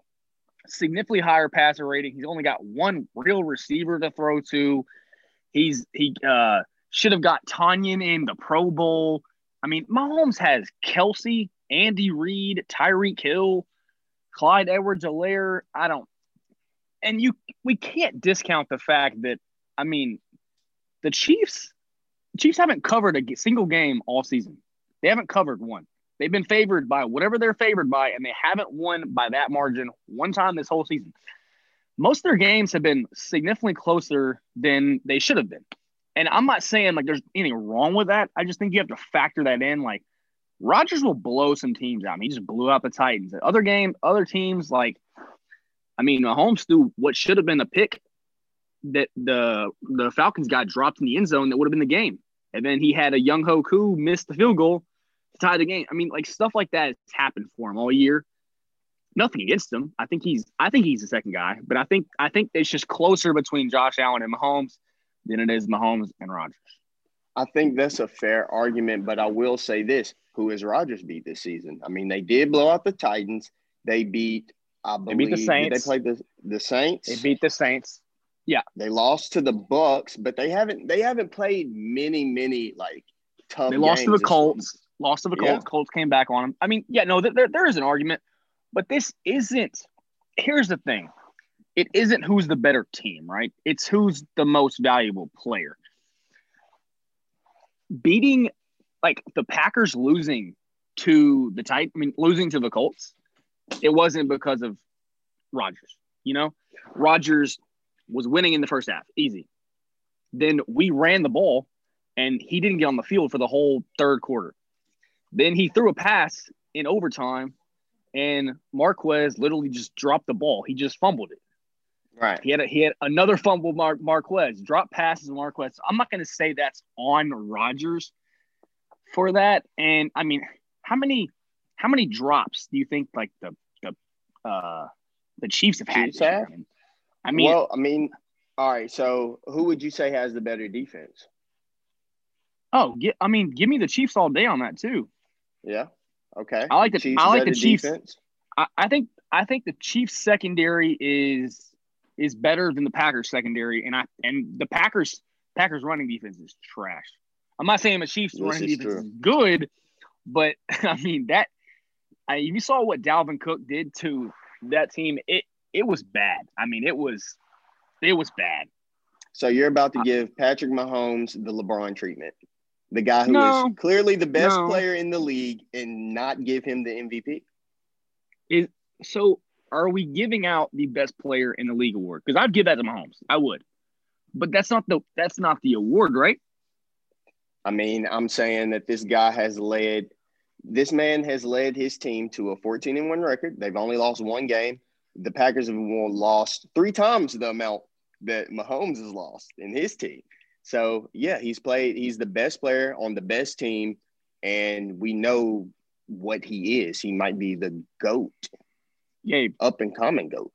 Speaker 2: significantly higher passer rating. He's only got one real receiver to throw to. He's he uh, should have got Tonyan in the Pro Bowl. I mean, Mahomes has Kelce, Andy Reid, Tyreek Hill, Clyde Edwards-Helaire. I don't, and you we can't discount the fact that I mean, the Chiefs Chiefs haven't covered a single game all season. They haven't covered one. They've been favored by whatever they're favored by, and they haven't won by that margin one time this whole season most of their games have been significantly closer than they should have been. And I'm not saying like there's anything wrong with that. I just think you have to factor that in. Like Rodgers will blow some teams out. I mean, he just blew out the Titans. Other game, other teams like, I mean, Mahomes threw what should have been a pick that the the Falcons got dropped in the end zone that would have been the game. And then he had a Younghoe Koo miss the field goal to tie the game. I mean, like stuff like that has happened for him all year nothing against him. I think he's I think he's the second guy, but I think I think it's just closer between Josh Allen and Mahomes than it is Mahomes and Rodgers.
Speaker 1: I think that's a fair argument, but I will say this: Who has Rodgers beat this season? I mean, they did blow out the Titans. They beat, I believe, they beat the Saints. They played the the Saints.
Speaker 2: They beat the Saints. Yeah,
Speaker 1: they lost to the Bucs, but they haven't they haven't played many many like tough.
Speaker 2: They lost to the Colts. Lost to the Colts. Yeah. Colts came back on them. I mean, yeah, no, there there is an argument. But this isn't, here's the thing it isn't who's the better team, right? It's who's the most valuable player. Beating, like the Packers losing to the type, I mean, losing to the Colts, it wasn't because of Rodgers. You know, Rodgers was winning in the first half, easy. Then we ran the ball and he didn't get on the field for the whole third quarter. Then he threw a pass in overtime and Marquez literally just dropped the ball. He just fumbled it.
Speaker 1: Right.
Speaker 2: He had a, he had another fumble. Mar- Marquez drop passes. Marquez. I'm not going to say that's on Rodgers for that. And I mean, how many how many drops do you think like the the uh the Chiefs have had?
Speaker 1: Chiefs have?
Speaker 2: I mean,
Speaker 1: well, I mean, all right. So, who would you say has the better defense?
Speaker 2: oh, get, I mean, give me the Chiefs all day on that too.
Speaker 1: Yeah. Okay.
Speaker 2: I like the
Speaker 1: Chiefs
Speaker 2: I like the Chiefs.
Speaker 1: defense?
Speaker 2: I, I think I think the Chiefs secondary is is better than the Packers secondary, and I and the Packers Packers running defense is trash. I'm not saying the Chiefs
Speaker 1: This
Speaker 2: running
Speaker 1: is
Speaker 2: defense
Speaker 1: true.
Speaker 2: is good, but I mean that. I, if you saw what Dalvin Cook did to that team, it it was bad. I mean, it was it was bad.
Speaker 1: So you're about to give Patrick Mahomes the LeBron treatment, the guy who is
Speaker 2: No.
Speaker 1: clearly the best
Speaker 2: No.
Speaker 1: player in the league, and not give him the MVP.
Speaker 2: Is so, are we giving out the best player in the league award? Because I'd give that to Mahomes. I would, but that's not the that's not the award, right?
Speaker 1: I mean, I'm saying that this guy has led. This man has led his team to a 14 and one record. They've only lost one game. The Packers have won- lost three times the amount that Mahomes has lost in his team. So yeah, he's played. He's the best player on the best team, and we know what he is. He might be the goat,
Speaker 2: Yeah,
Speaker 1: up and coming goat.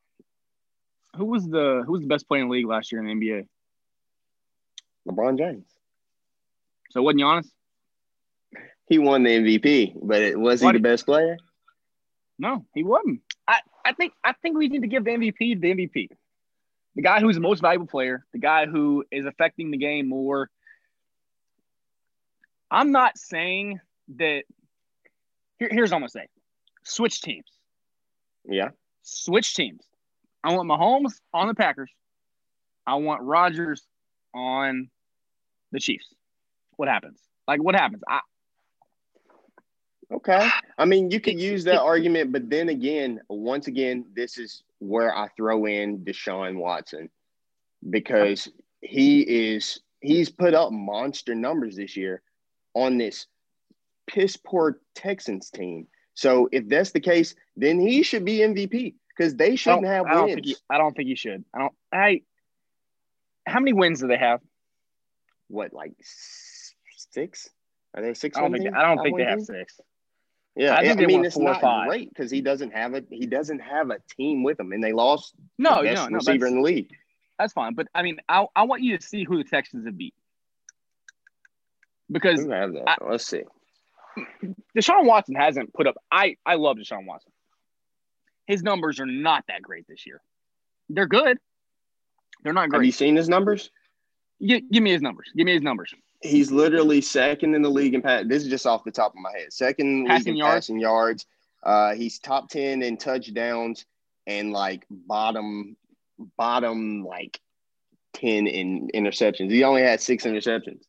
Speaker 2: who was the who was the best player in the league last year in the NBA?
Speaker 1: LeBron James.
Speaker 2: So wasn't Giannis?
Speaker 1: He won the MVP, but it, was he the best player?
Speaker 2: No, he wasn't. I, think I think we need to give the MVP the MVP. The guy who's the most valuable player, the guy who is affecting the game more. I'm not saying that here, here's what I'm gonna say. Switch teams.
Speaker 1: Yeah.
Speaker 2: Switch teams. I want Mahomes on the Packers. I want Rodgers on the Chiefs. What happens? Like what happens? I,
Speaker 1: Okay. I mean, you could use that argument, but then again, once again, this is where I throw in Deshaun Watson because he is he's put up monster numbers this year on this piss poor Texans team. So if that's the case, then he should be MVP because they shouldn't have
Speaker 2: I don't
Speaker 1: wins.
Speaker 2: you, I don't think you should. I don't. I. How many wins do they have?
Speaker 1: what, like six? Are they six?
Speaker 2: I don't think. I don't think they have six.
Speaker 1: Yeah,
Speaker 2: I
Speaker 1: I, mean it's not great because he doesn't have a he doesn't have a team with him, and they lost
Speaker 2: No,
Speaker 1: the
Speaker 2: no,
Speaker 1: best
Speaker 2: no.
Speaker 1: receiver in the league.
Speaker 2: that's fine. But I mean, I I want you to see who the Texans have beat because
Speaker 1: have that?
Speaker 2: I-
Speaker 1: Let's see.
Speaker 2: Deshaun Watson hasn't put up. I I love Deshaun Watson. His numbers are not that great this year. They're good. They're not great.
Speaker 1: Have you seen his numbers?
Speaker 2: Gi- give me his numbers. Give me his numbers.
Speaker 1: He's literally second in the league in pass. This is just off the top of my head. Second in the league
Speaker 2: Passing
Speaker 1: in
Speaker 2: yards?
Speaker 1: passing yards. Uh, he's top ten in touchdowns and like bottom bottom like ten in interceptions. He only had six interceptions.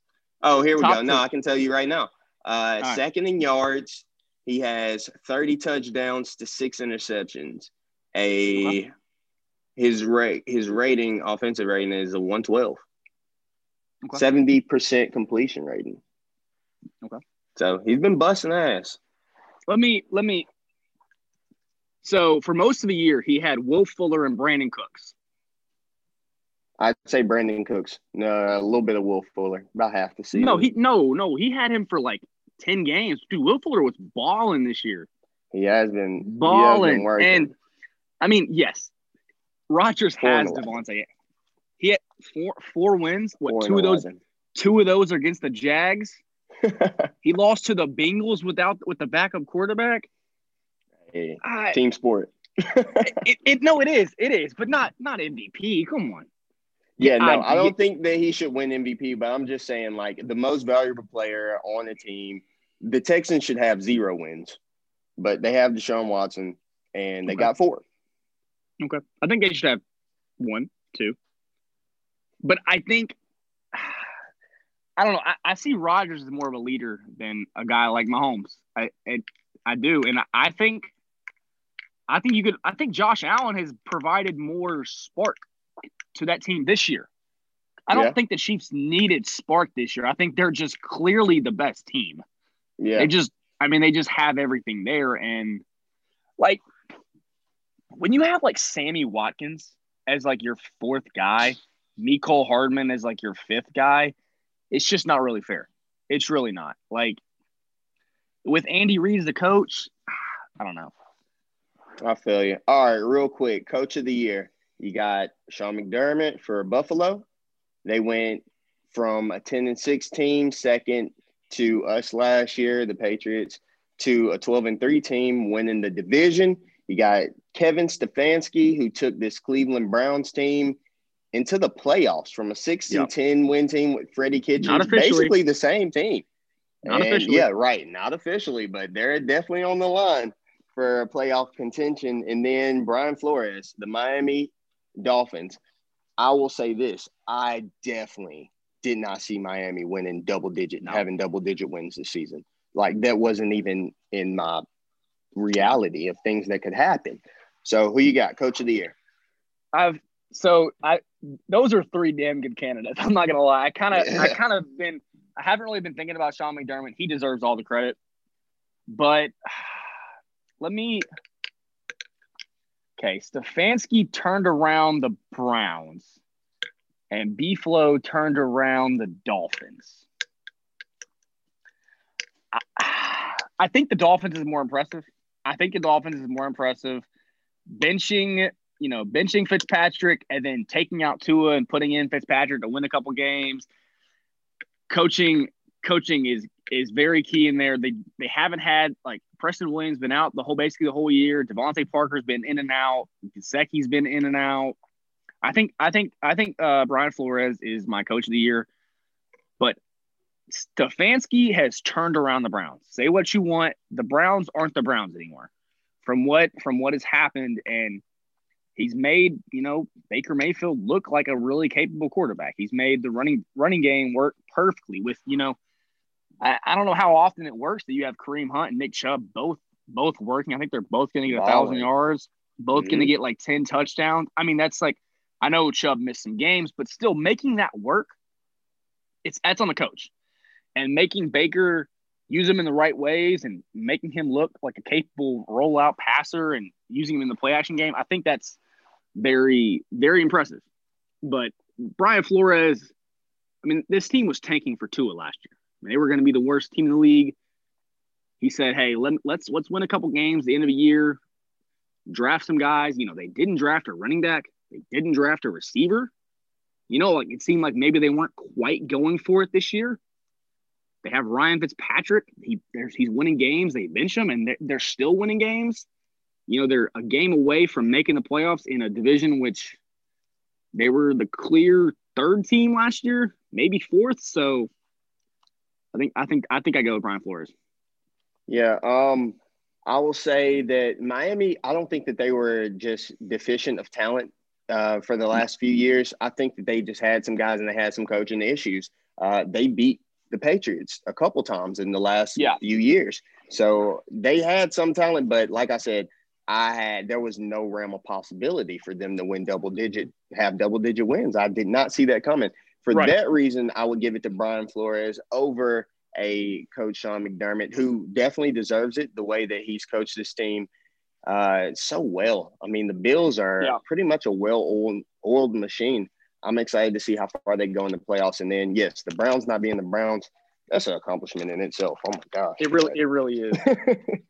Speaker 1: Oh, here we
Speaker 2: Top
Speaker 1: go. No. I can tell you right now. Uh,
Speaker 2: right.
Speaker 1: second in yards, he has thirty touchdowns to six interceptions. A
Speaker 2: Okay.
Speaker 1: his rate his rating offensive rating is a one twelve.
Speaker 2: Okay.
Speaker 1: Seventy percent completion rating.
Speaker 2: Okay.
Speaker 1: So he's been busting ass.
Speaker 2: Let me let me. So for most of the year, he had Will Fuller and Brandin Cooks.
Speaker 1: I'd say Brandin Cooks. No, a little bit of Will Fuller, about half the season.
Speaker 2: No, he no no he had him for like ten games. Dude, Will Fuller was balling this year,
Speaker 1: he has been
Speaker 2: balling. And I mean, yes, Rogers has
Speaker 1: 11.
Speaker 2: Devontae. He had four four wins. What
Speaker 1: Four
Speaker 2: two of those?
Speaker 1: 11.
Speaker 2: Two of those are against the Jags. He lost to the Bengals without with the backup quarterback.
Speaker 1: Hey,
Speaker 2: I,
Speaker 1: team sport.
Speaker 2: it, it no, it is, it is, but not not MVP. Come on.
Speaker 1: Yeah, no,
Speaker 2: I-
Speaker 1: I, don't think that he should win MVP, but I'm just saying, like, the most valuable player on a team, the Texans should have zero wins, but they have Deshaun Watson and they
Speaker 2: Okay.
Speaker 1: got four.
Speaker 2: Okay. I think they should have one, two. But I think I don't know. I, I see Rodgers as more of a leader than a guy like Mahomes. I I, I do, and I, I think I think you could. I think Josh Allen has provided more spark to that team this year. I don't
Speaker 1: Yeah.
Speaker 2: think the Chiefs needed spark this year. I think they're just clearly the best team.
Speaker 1: Yeah.
Speaker 2: They just, I mean, they just have everything there. And like, when you have like Sammy Watkins as like your fourth guy, Mecole Hardman as like your fifth guy, it's just not really fair. It's really not. Like, with Andy Reid as the coach, I don't know.
Speaker 1: I feel you. All right, real quick, coach of the year. You got Sean McDermott for Buffalo. They went from a 10 and 6 team, second to us last year, the Patriots, to a 12 and 3 team winning the division. You got Kevin Stefanski, who took this Cleveland Browns team into the playoffs from a 6 and 10 win team with Freddie Kitchens, basically the same team. Not and officially. Yeah, right. Not officially, but they're definitely on the line for playoff contention. And then Brian Flores, the Miami Dolphins. I will say this: I definitely did not see Miami winning double digit, no. having double digit wins this season. Like that wasn't even in my reality of things that could happen. So, who you got, Coach of the Year?
Speaker 2: I've so I those are three damn good candidates. I'm not gonna lie. I kind of I kind of been I haven't really been thinking about Sean McDermott. He deserves all the credit, but let me. Okay, Stefanski turned around the Browns, and B-Flow turned around the Dolphins. I, I think the Dolphins is more impressive. I think the Dolphins is more impressive. Benching, you know, benching Fitzpatrick and then taking out Tua and putting in Fitzpatrick to win a couple games. Coaching, coaching is is very key in there. They they haven't had like Preston Williams been out the whole basically the whole year. DeVante Parker's been in and out. Gesicki's been in and out. I think I think I think uh, Brian Flores is my coach of the year, but Stefanski has turned around the Browns. Say what you want, the Browns aren't the Browns anymore. From what from what has happened, and he's made you know Baker Mayfield look like a really capable quarterback. He's made the running running game work perfectly with you know I, I don't know how often it works that you have Kareem Hunt and Nick Chubb both both working. I think they're both going to get a thousand yards, both mm-hmm. going to get like ten touchdowns. I mean, that's like I know Chubb missed some games, but still making that work, it's that's on the coach, and making Baker use him in the right ways and making him look like a capable rollout passer and using him in the play action game. I think that's very very impressive. But Brian Flores, I mean, this team was tanking for Tua last year. They were going to be the worst team in the league. He said, "Hey, let, let's let's win a couple games the end of the year, draft some guys. You know, they didn't draft a running back, they didn't draft a receiver. You know, like it seemed like maybe they weren't quite going for it this year. They have Ryan Fitzpatrick. He he's winning games. They bench him, and they're, they're still winning games. You know, they're a game away from making the playoffs in a division which they were the clear third team last year, maybe fourth. So I think I think I think I go with Brian Flores.
Speaker 1: Yeah, um, I will say that Miami. I don't think that they were just deficient of talent uh, for the last few years. I think that they just had some guys and they had some coaching issues. Uh, they beat the Patriots a couple times in the last yeah. few years, so they had some talent. But like I said, I had there was no realm of possibility for them to win double digit, have double digit wins. I did not see that coming. For right. that reason, I would give it to Brian Flores over a coach Sean McDermott, who definitely deserves it the way that he's coached this team uh, so well. I mean, the Bills are yeah. pretty much a well-oiled oiled machine. I'm excited to see how far they go in the playoffs. And then, yes, the Browns not being the Browns, that's an accomplishment in itself. Oh my gosh,
Speaker 2: it really, it really is.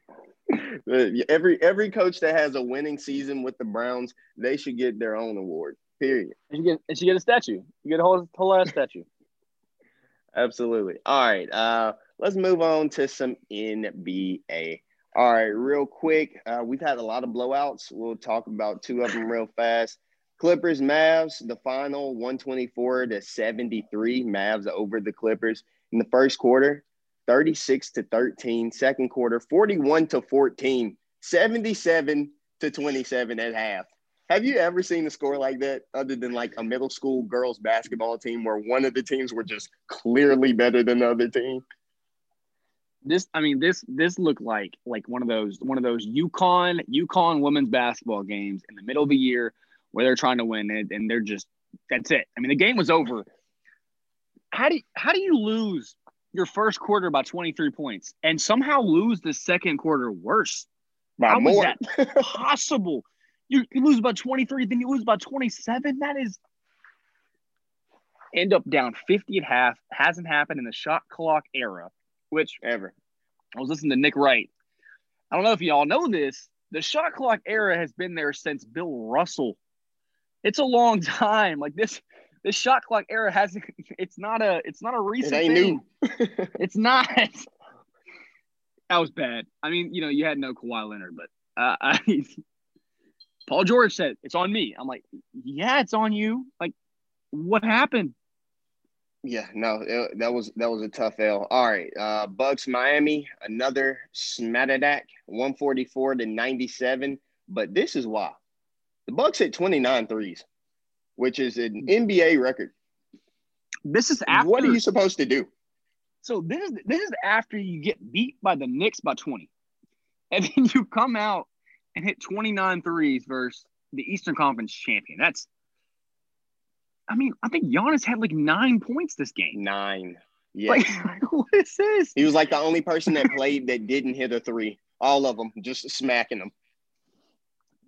Speaker 1: every every coach that has a winning season with the Browns, they should get their own award. Period.
Speaker 2: And you get and she get a statue. You get a whole whole ass statue.
Speaker 1: Absolutely. All right. Uh, let's move on to some NBA. All right, real quick. Uh, we've had a lot of blowouts. We'll talk about two of them real fast. Clippers, Mavs, the final 124 to 73. Mavs over the Clippers in the first quarter, 36 to 13, second quarter, 41 to 14, 77 to 27 at half. Have you ever seen a score like that other than like a middle school girls basketball team where one of the teams were just clearly better than the other team?
Speaker 2: This, I mean, this this looked like like one of those one of those UConn UConn women's basketball games in the middle of the year where they're trying to win it and they're just that's it. I mean, the game was over. How do you, how do you lose your first quarter by 23 points and somehow lose the second quarter worse?
Speaker 1: By how more.
Speaker 2: was that possible? You, you lose by 23, then you lose by 27. That is end up down 50 at half. Hasn't happened in the shot clock era, which
Speaker 1: ever.
Speaker 2: I was listening to Nick Wright. I don't know if y'all know this. The shot clock era has been there since Bill Russell. It's a long time. Like this, this shot clock era hasn't. It's not a. It's not a recent.
Speaker 1: It ain't
Speaker 2: thing.
Speaker 1: new.
Speaker 2: It's not. that was bad. I mean, you know, you had no Kawhi Leonard, but uh, I, Paul George said it's on me. I'm like, yeah, it's on you. Like, what happened?
Speaker 1: Yeah, no, it, that was that was a tough L. All right, uh, Bucks Miami, another forty four to ninety seven. But this is why the Bucks hit 29 threes, which is an mm-hmm. NBA record.
Speaker 2: This is after.
Speaker 1: What are you supposed to do?
Speaker 2: So this is this is after you get beat by the Knicks by 20. And then you come out and hit 29 threes versus the Eastern Conference champion. That's I mean, I think Giannis had like nine points this game.
Speaker 1: Nine. Yeah,
Speaker 2: Like, what is this?
Speaker 1: he was like the only person that played that didn't hit a three. All of them just smacking them.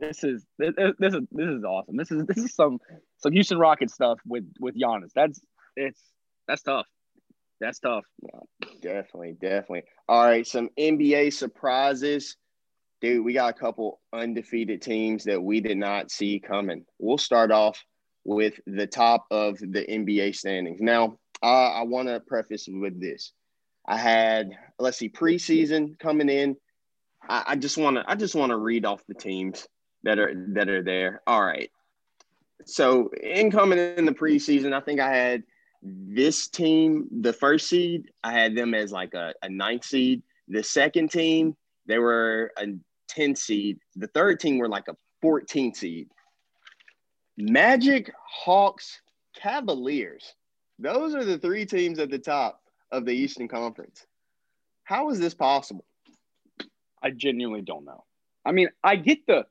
Speaker 2: This is this, is this is awesome. This is this is some some Houston Rockets stuff with with Giannis. That's it's that's tough. That's tough.
Speaker 1: Definitely, definitely. All right, some NBA surprises. Dude, we got a couple undefeated teams that we did not see coming. We'll start off with the top of the NBA standings. Now, I want to preface with this. I had, let's see, preseason coming in. I just want to, I just want to read off the teams that are that are there. All right. So, incoming in the preseason, I think I had this team, the first seed, I had them as like a, a ninth seed. The second team, they were a 10 seed. The third team were like a 14 seed. Magic, Hawks, Cavaliers. Those are the three teams at the top of the Eastern Conference. How is this possible?
Speaker 2: I genuinely don't know. I mean, I get the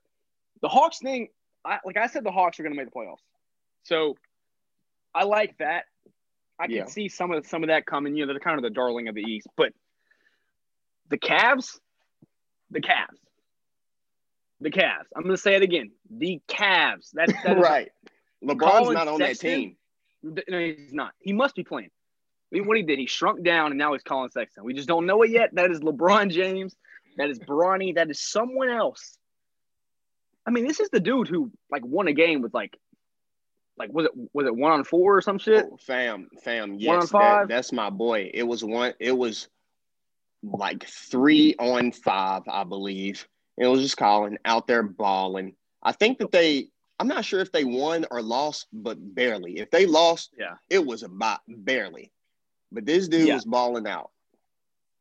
Speaker 2: the Hawks thing. I, like I said, the Hawks are going to make the playoffs, so I like that. I can
Speaker 1: Yeah.
Speaker 2: see some of some of that coming. You know, they're kind of the darling of the East, but the Cavs, the Cavs, the Cavs. I'm going to say it again. The Cavs. That's that
Speaker 1: right. LeBron's
Speaker 2: Colin
Speaker 1: not on that team.
Speaker 2: No, he's not. He must be playing. I mean, what he did, he shrunk down, and now he's Collin Sexton. We just don't know it yet. That is LeBron James. That is Bronny. That is someone else. I mean, this is the dude who like won a game with like, like was it was it one on four or some shit?
Speaker 1: Oh, fam, fam.
Speaker 2: One on
Speaker 1: Yes, that, that's my boy. It was one. It was like three on five, I believe. And It was just Collin out there balling. I think that they. I'm not sure if they won or lost, but barely. If they lost,
Speaker 2: Yeah.
Speaker 1: it was about barely. But this dude
Speaker 2: Yeah.
Speaker 1: was balling out.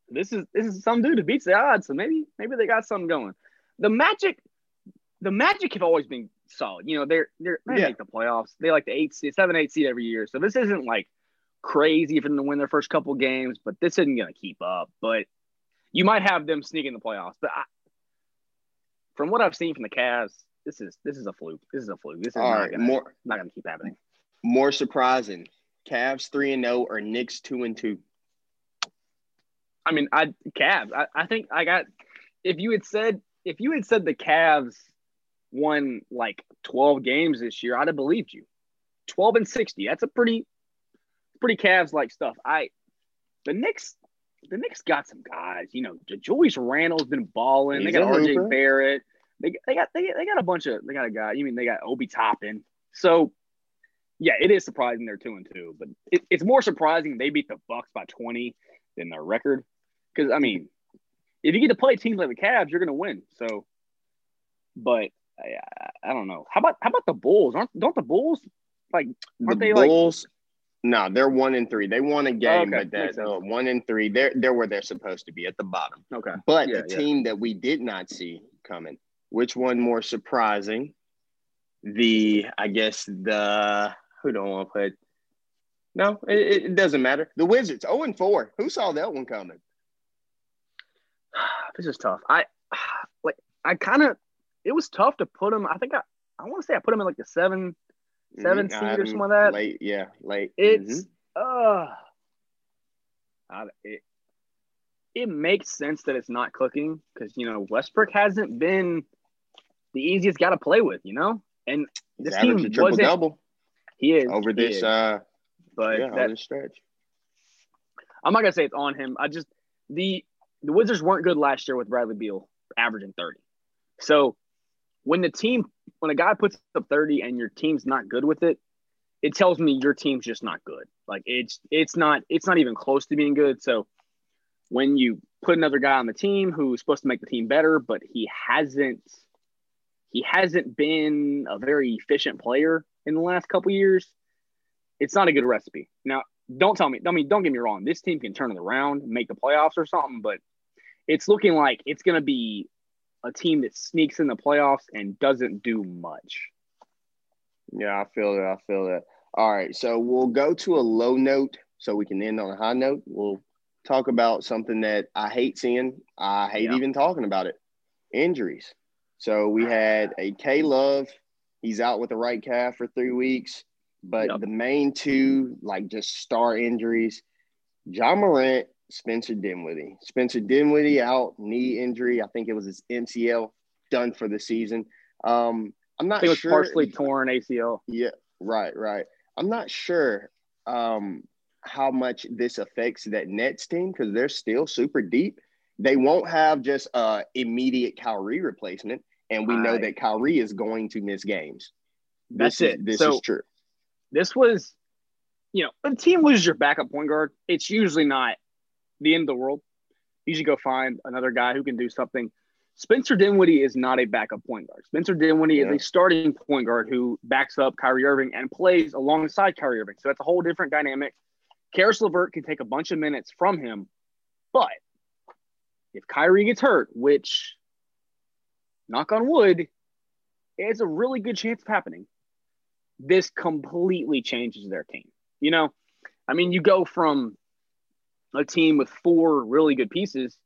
Speaker 2: This is this is some dude who beats the odds. So maybe maybe they got something going. The Magic, the Magic have always been solid. You know, they're they're they
Speaker 1: Yeah.
Speaker 2: make the playoffs. They like the eight seed, seven, eight seed every year. So this isn't like crazy for them to win their first couple games, but this isn't gonna keep up. But you might have them sneaking the playoffs. But I, from what I've seen from the Cavs, this is this is a fluke. This is a fluke. This is
Speaker 1: All
Speaker 2: not
Speaker 1: right,
Speaker 2: gonna
Speaker 1: more
Speaker 2: not gonna keep happening.
Speaker 1: more surprising. Cavs three and zero or Knicks two and two.
Speaker 2: I mean, I Cavs. I, I think I got. If you had said if you had said the Cavs won like twelve games this year, I'd have believed you. Twelve and sixty. That's a pretty, pretty Cavs like stuff. I, the Knicks, the Knicks got some guys. You know, Julius Randle's been balling.
Speaker 1: He's
Speaker 2: they got RJ
Speaker 1: hooper.
Speaker 2: Barrett. They, they got they, they got a bunch of they got a guy. You mean they got Obi Toppin? So. Yeah, it is surprising they're two and two, but it, it's more surprising they beat the Bucks by twenty than their record. Because I mean, if you get to play teams like the Cavs, you're going to win. So, but I, I don't know. How about how about the Bulls? Aren't don't the Bulls like
Speaker 1: The
Speaker 2: Aren't they, like-
Speaker 1: Bulls. no, they're one and three. They won a game,
Speaker 2: okay.
Speaker 1: but that
Speaker 2: Makes sense.
Speaker 1: uh, one and three, they're they're where they're supposed to be at the bottom.
Speaker 2: okay?
Speaker 1: But
Speaker 2: Yeah,
Speaker 1: the
Speaker 2: yeah.
Speaker 1: team that we did not see coming, which one more surprising? The I guess the who don't want to put. No, it, it doesn't matter. The Wizards, zero and four. Who saw that one coming?
Speaker 2: This is tough. I like I kind of it was tough to put him. I think I I want to say I put him in like the seven. Seven
Speaker 1: Mhm,
Speaker 2: seed or something like that?
Speaker 1: Late, yeah, late.
Speaker 2: It's
Speaker 1: Mhm.
Speaker 2: uh, I, it it makes sense that it's not clicking because you know Westbrook hasn't been the easiest guy to play with, you know, and this
Speaker 1: averaged
Speaker 2: team
Speaker 1: a triple
Speaker 2: wasn't-
Speaker 1: double
Speaker 2: he is
Speaker 1: over
Speaker 2: he
Speaker 1: this.
Speaker 2: is.
Speaker 1: Uh,
Speaker 2: but
Speaker 1: yeah,
Speaker 2: that
Speaker 1: this stretch.
Speaker 2: I'm not gonna say it's on him. I just the the Wizards weren't good last year with Bradley Beal averaging 30. So when the team, when a guy puts up 30 and your team's not good with it, it tells me your team's just not good. Like it's it's not it's not even close to being good. So when you put another guy on the team who's supposed to make the team better, but he hasn't he hasn't been a very efficient player in the last couple years, it's not a good recipe. Now, don't tell me, I mean, don't get me wrong, this team can turn it around, make the playoffs or something, but it's looking like it's going to be a team that sneaks in the playoffs and doesn't do much.
Speaker 1: Yeah, I feel that. I feel that. All right, so we'll go to a low note so we can end on a high note. We'll talk about something that I hate seeing. I hate yeah. even talking about it. Injuries. So we had a K Love. He's out with the right calf for three weeks. But yep. the main two, like just star injuries, Ja Morant, Spencer Dinwiddie. Spencer Dinwiddie out, knee injury. I think it was his MCL done for the season. Um, I'm not
Speaker 2: think it was
Speaker 1: sure.
Speaker 2: partially torn ACL.
Speaker 1: Yeah, right, right. I'm not sure um, how much this affects that Nets team because they're still super deep. They won't have just a immediate Kyrie replacement, and we know that Kyrie is going to miss games.
Speaker 2: That's it.
Speaker 1: Is, this
Speaker 2: so,
Speaker 1: is true.
Speaker 2: This was, you know, a team loses your backup point guard, it's usually not the end of the world. You should go find another guy who can do something. Spencer Dinwiddie is not a backup point guard. Spencer Dinwiddie yeah. is a starting point guard who backs up Kyrie Irving and plays alongside Kyrie Irving. So that's a whole different dynamic. Caris LeVert can take a bunch of minutes from him, but if Kyrie gets hurt, which, knock on wood, is a really good chance of happening, this completely changes their team. You know, I mean, you go from a team with four really good pieces.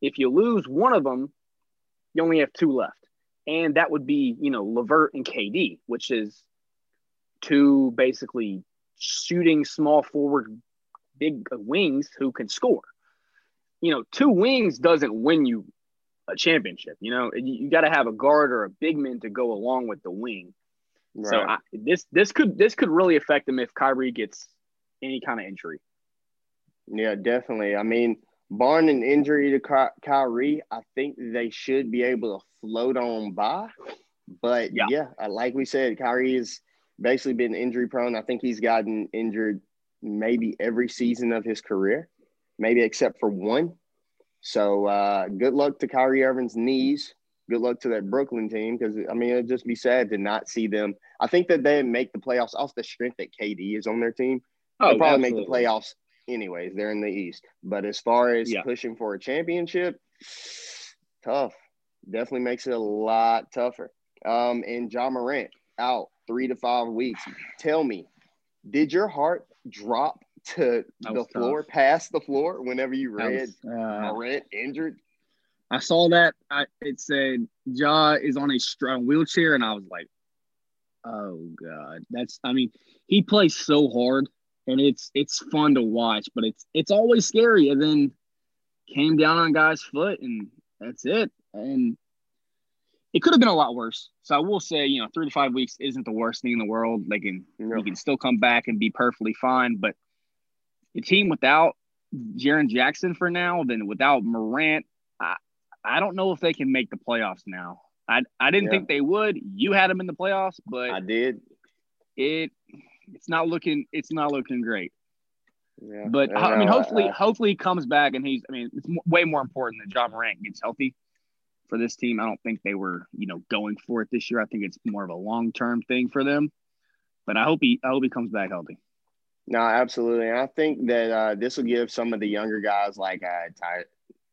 Speaker 2: If you lose one of them, you only have two left. And that would be, you know, LeVert and KD, which is two basically shooting small forward big wings who can score. You know, two wings doesn't win you a championship. You know, you, got to have a guard or a big man to go along with the wing. Right. So I, this this could this could really affect them if Kyrie gets any kind of injury.
Speaker 1: Yeah, definitely. I mean, barring an injury to Ky- Kyrie, I think they should be able to float on by. But yeah, yeah like we said, Kyrie has basically been injury prone. I think he's gotten injured maybe every season of his career, maybe except for one. So uh, good luck to Kyrie Irving's knees. Good luck to that Brooklyn team because I mean it'd just be sad to not see them. I think that they make the playoffs off the strength that KD is on their team. Oh, They'll probably absolutely. make the playoffs anyways. They're in the East, but as far as yeah. pushing for a championship, tough. Definitely makes it a lot tougher. Um, and Ja Morant out three to five weeks. Tell me, did your heart drop to the floor, tough. past the floor, whenever you read was, uh, Morant injured?
Speaker 2: I saw that. I, it said Ja is on a strong wheelchair, and I was like, "Oh God, that's." I mean, he plays so hard, and it's it's fun to watch, but it's it's always scary. And then came down on guy's foot, and that's it. And it could have been a lot worse. So I will say, you know, three to five weeks isn't the worst thing in the world. They can you can still come back and be perfectly fine. But the team without Jaren Jackson for now, then without Morant, I, I don't know if they can make the playoffs now. I I didn't yeah. think they would. You had them in the playoffs, but
Speaker 1: I did.
Speaker 2: It it's not looking it's not looking great. Yeah, but I, I mean, hopefully, I, hopefully he comes back and he's. I mean, it's way more important that Ja Morant gets healthy for this team. I don't think they were, you know, going for it this year. I think it's more of a long term thing for them. But I hope he I hope he comes back healthy.
Speaker 1: No, absolutely. And I think that uh, this will give some of the younger guys like uh, Ty,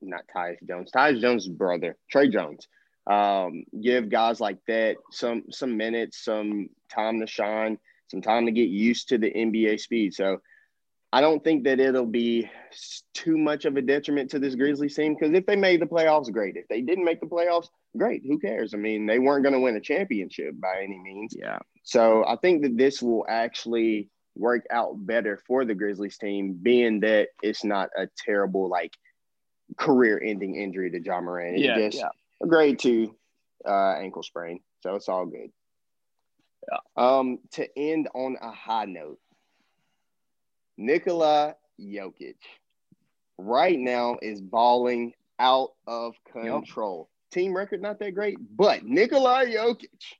Speaker 1: not Tyus Jones, Tyus Jones' brother, Tre Jones, um, give guys like that some some minutes, some time to shine, some time to get used to the NBA speed. So I don't think that it'll be too much of a detriment to this Grizzlies team because if they made the playoffs, great. If they didn't make the playoffs, great. Who cares? I mean, they weren't going to win a championship by any means.
Speaker 2: Yeah.
Speaker 1: So I think that this will actually work out better for the Grizzlies team, being that it's not a terrible like career-ending injury to Ja Morant. It's yeah, just yeah. a grade two uh, ankle sprain, so it's all good. Um, to end on a high note, Nikola Jokic right now is balling out of control. Yep. Team record not that great, but Nikola Jokic,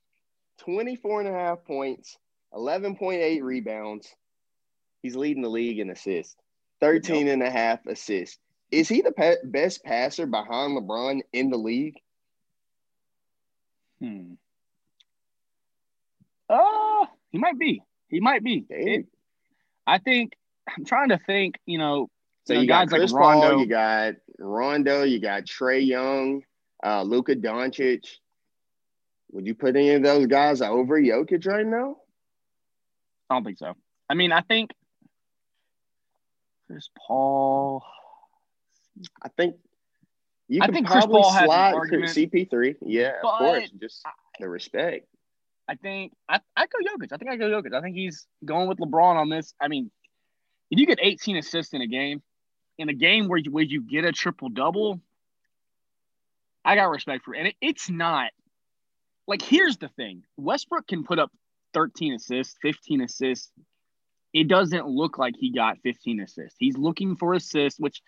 Speaker 1: 24 and a half points, 11.8 rebounds. He's leading the league in assists, 13 yep. and a half assists. Is he the pe- best passer behind LeBron in the league?
Speaker 2: Hmm. Oh, he might be. He might be. It, I think I'm trying to think. You know,
Speaker 1: so you, know, you got Chris like Rondo. Paul, you got Rondo, you got Trae Young, uh, Luka Doncic. Would you put any of those guys over Jokic right now?
Speaker 2: I don't think so. I mean, I think Chris Paul.
Speaker 1: I think you I think probably Chris Paul slide CP3. Yeah, of course. Just the respect.
Speaker 2: I think I, I go Jokic. I think I go Jokic. I think he's going with LeBron on this. I mean, if you get 18 assists in a game, in a game where you, where you get a triple double, I got respect for it. And it, it's not like here's the thing Westbrook can put up 13 assists, 15 assists. It doesn't look like he got 15 assists. He's looking for assists, which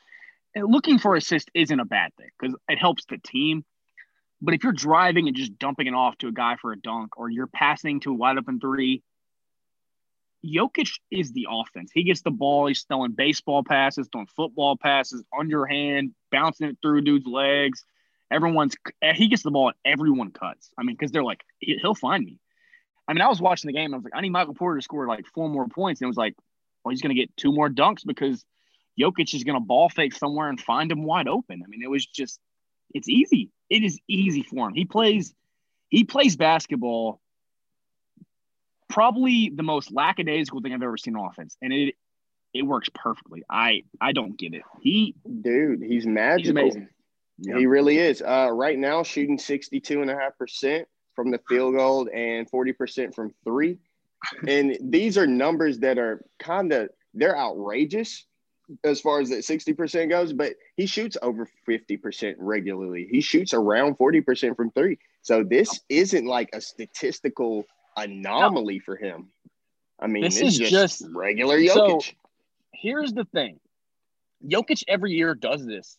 Speaker 2: looking for assists isn't a bad thing because it helps the team. But if you're driving and just dumping it off to a guy for a dunk, or you're passing to a wide open three, Jokic is the offense. He gets the ball, he's throwing baseball passes, throwing football passes, underhand, bouncing it through dude's legs. Everyone's eh, he gets the ball and everyone cuts. I mean, because they're like, he'll find me. I mean, I was watching the game and I was like, I need Michael Porter to score like four more points. And it was like, well, he's going to get two more dunks because Jokic is going to ball fake somewhere and find him wide open. I mean, it was just, it's easy. It is easy for him. He plays, he plays basketball probably the most lackadaisical thing I've ever seen on offense, and it it works perfectly. I I don't get it. He
Speaker 1: dude, he's magical. He's yep. He really is. Uh, right now, shooting 62 and a half percent from the field goal and 40 percent from three, and these are numbers that are kind of they're outrageous as far as that 60% goes, but he shoots over 50% regularly. He shoots around 40% from three. So this isn't like a statistical anomaly no. for him. I mean, this is just, just regular Jokic. So
Speaker 2: here's the thing Jokic every year does this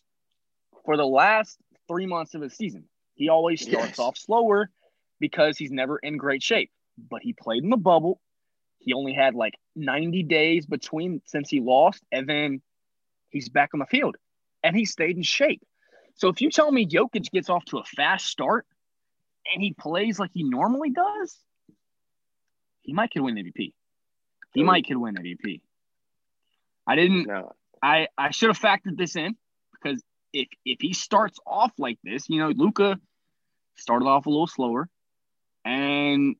Speaker 2: for the last three months of his season. He always starts yes. off slower because he's never in great shape. But he played in the bubble. He only had like 90 days between since he lost, and then he's back on the field and he stayed in shape. So if you tell me Jokic gets off to a fast start and he plays like he normally does, he might could win MVP. He Ooh. might could win MVP. I didn't. No. I I should have factored this in because if if he starts off like this, you know, Luka started off a little slower, and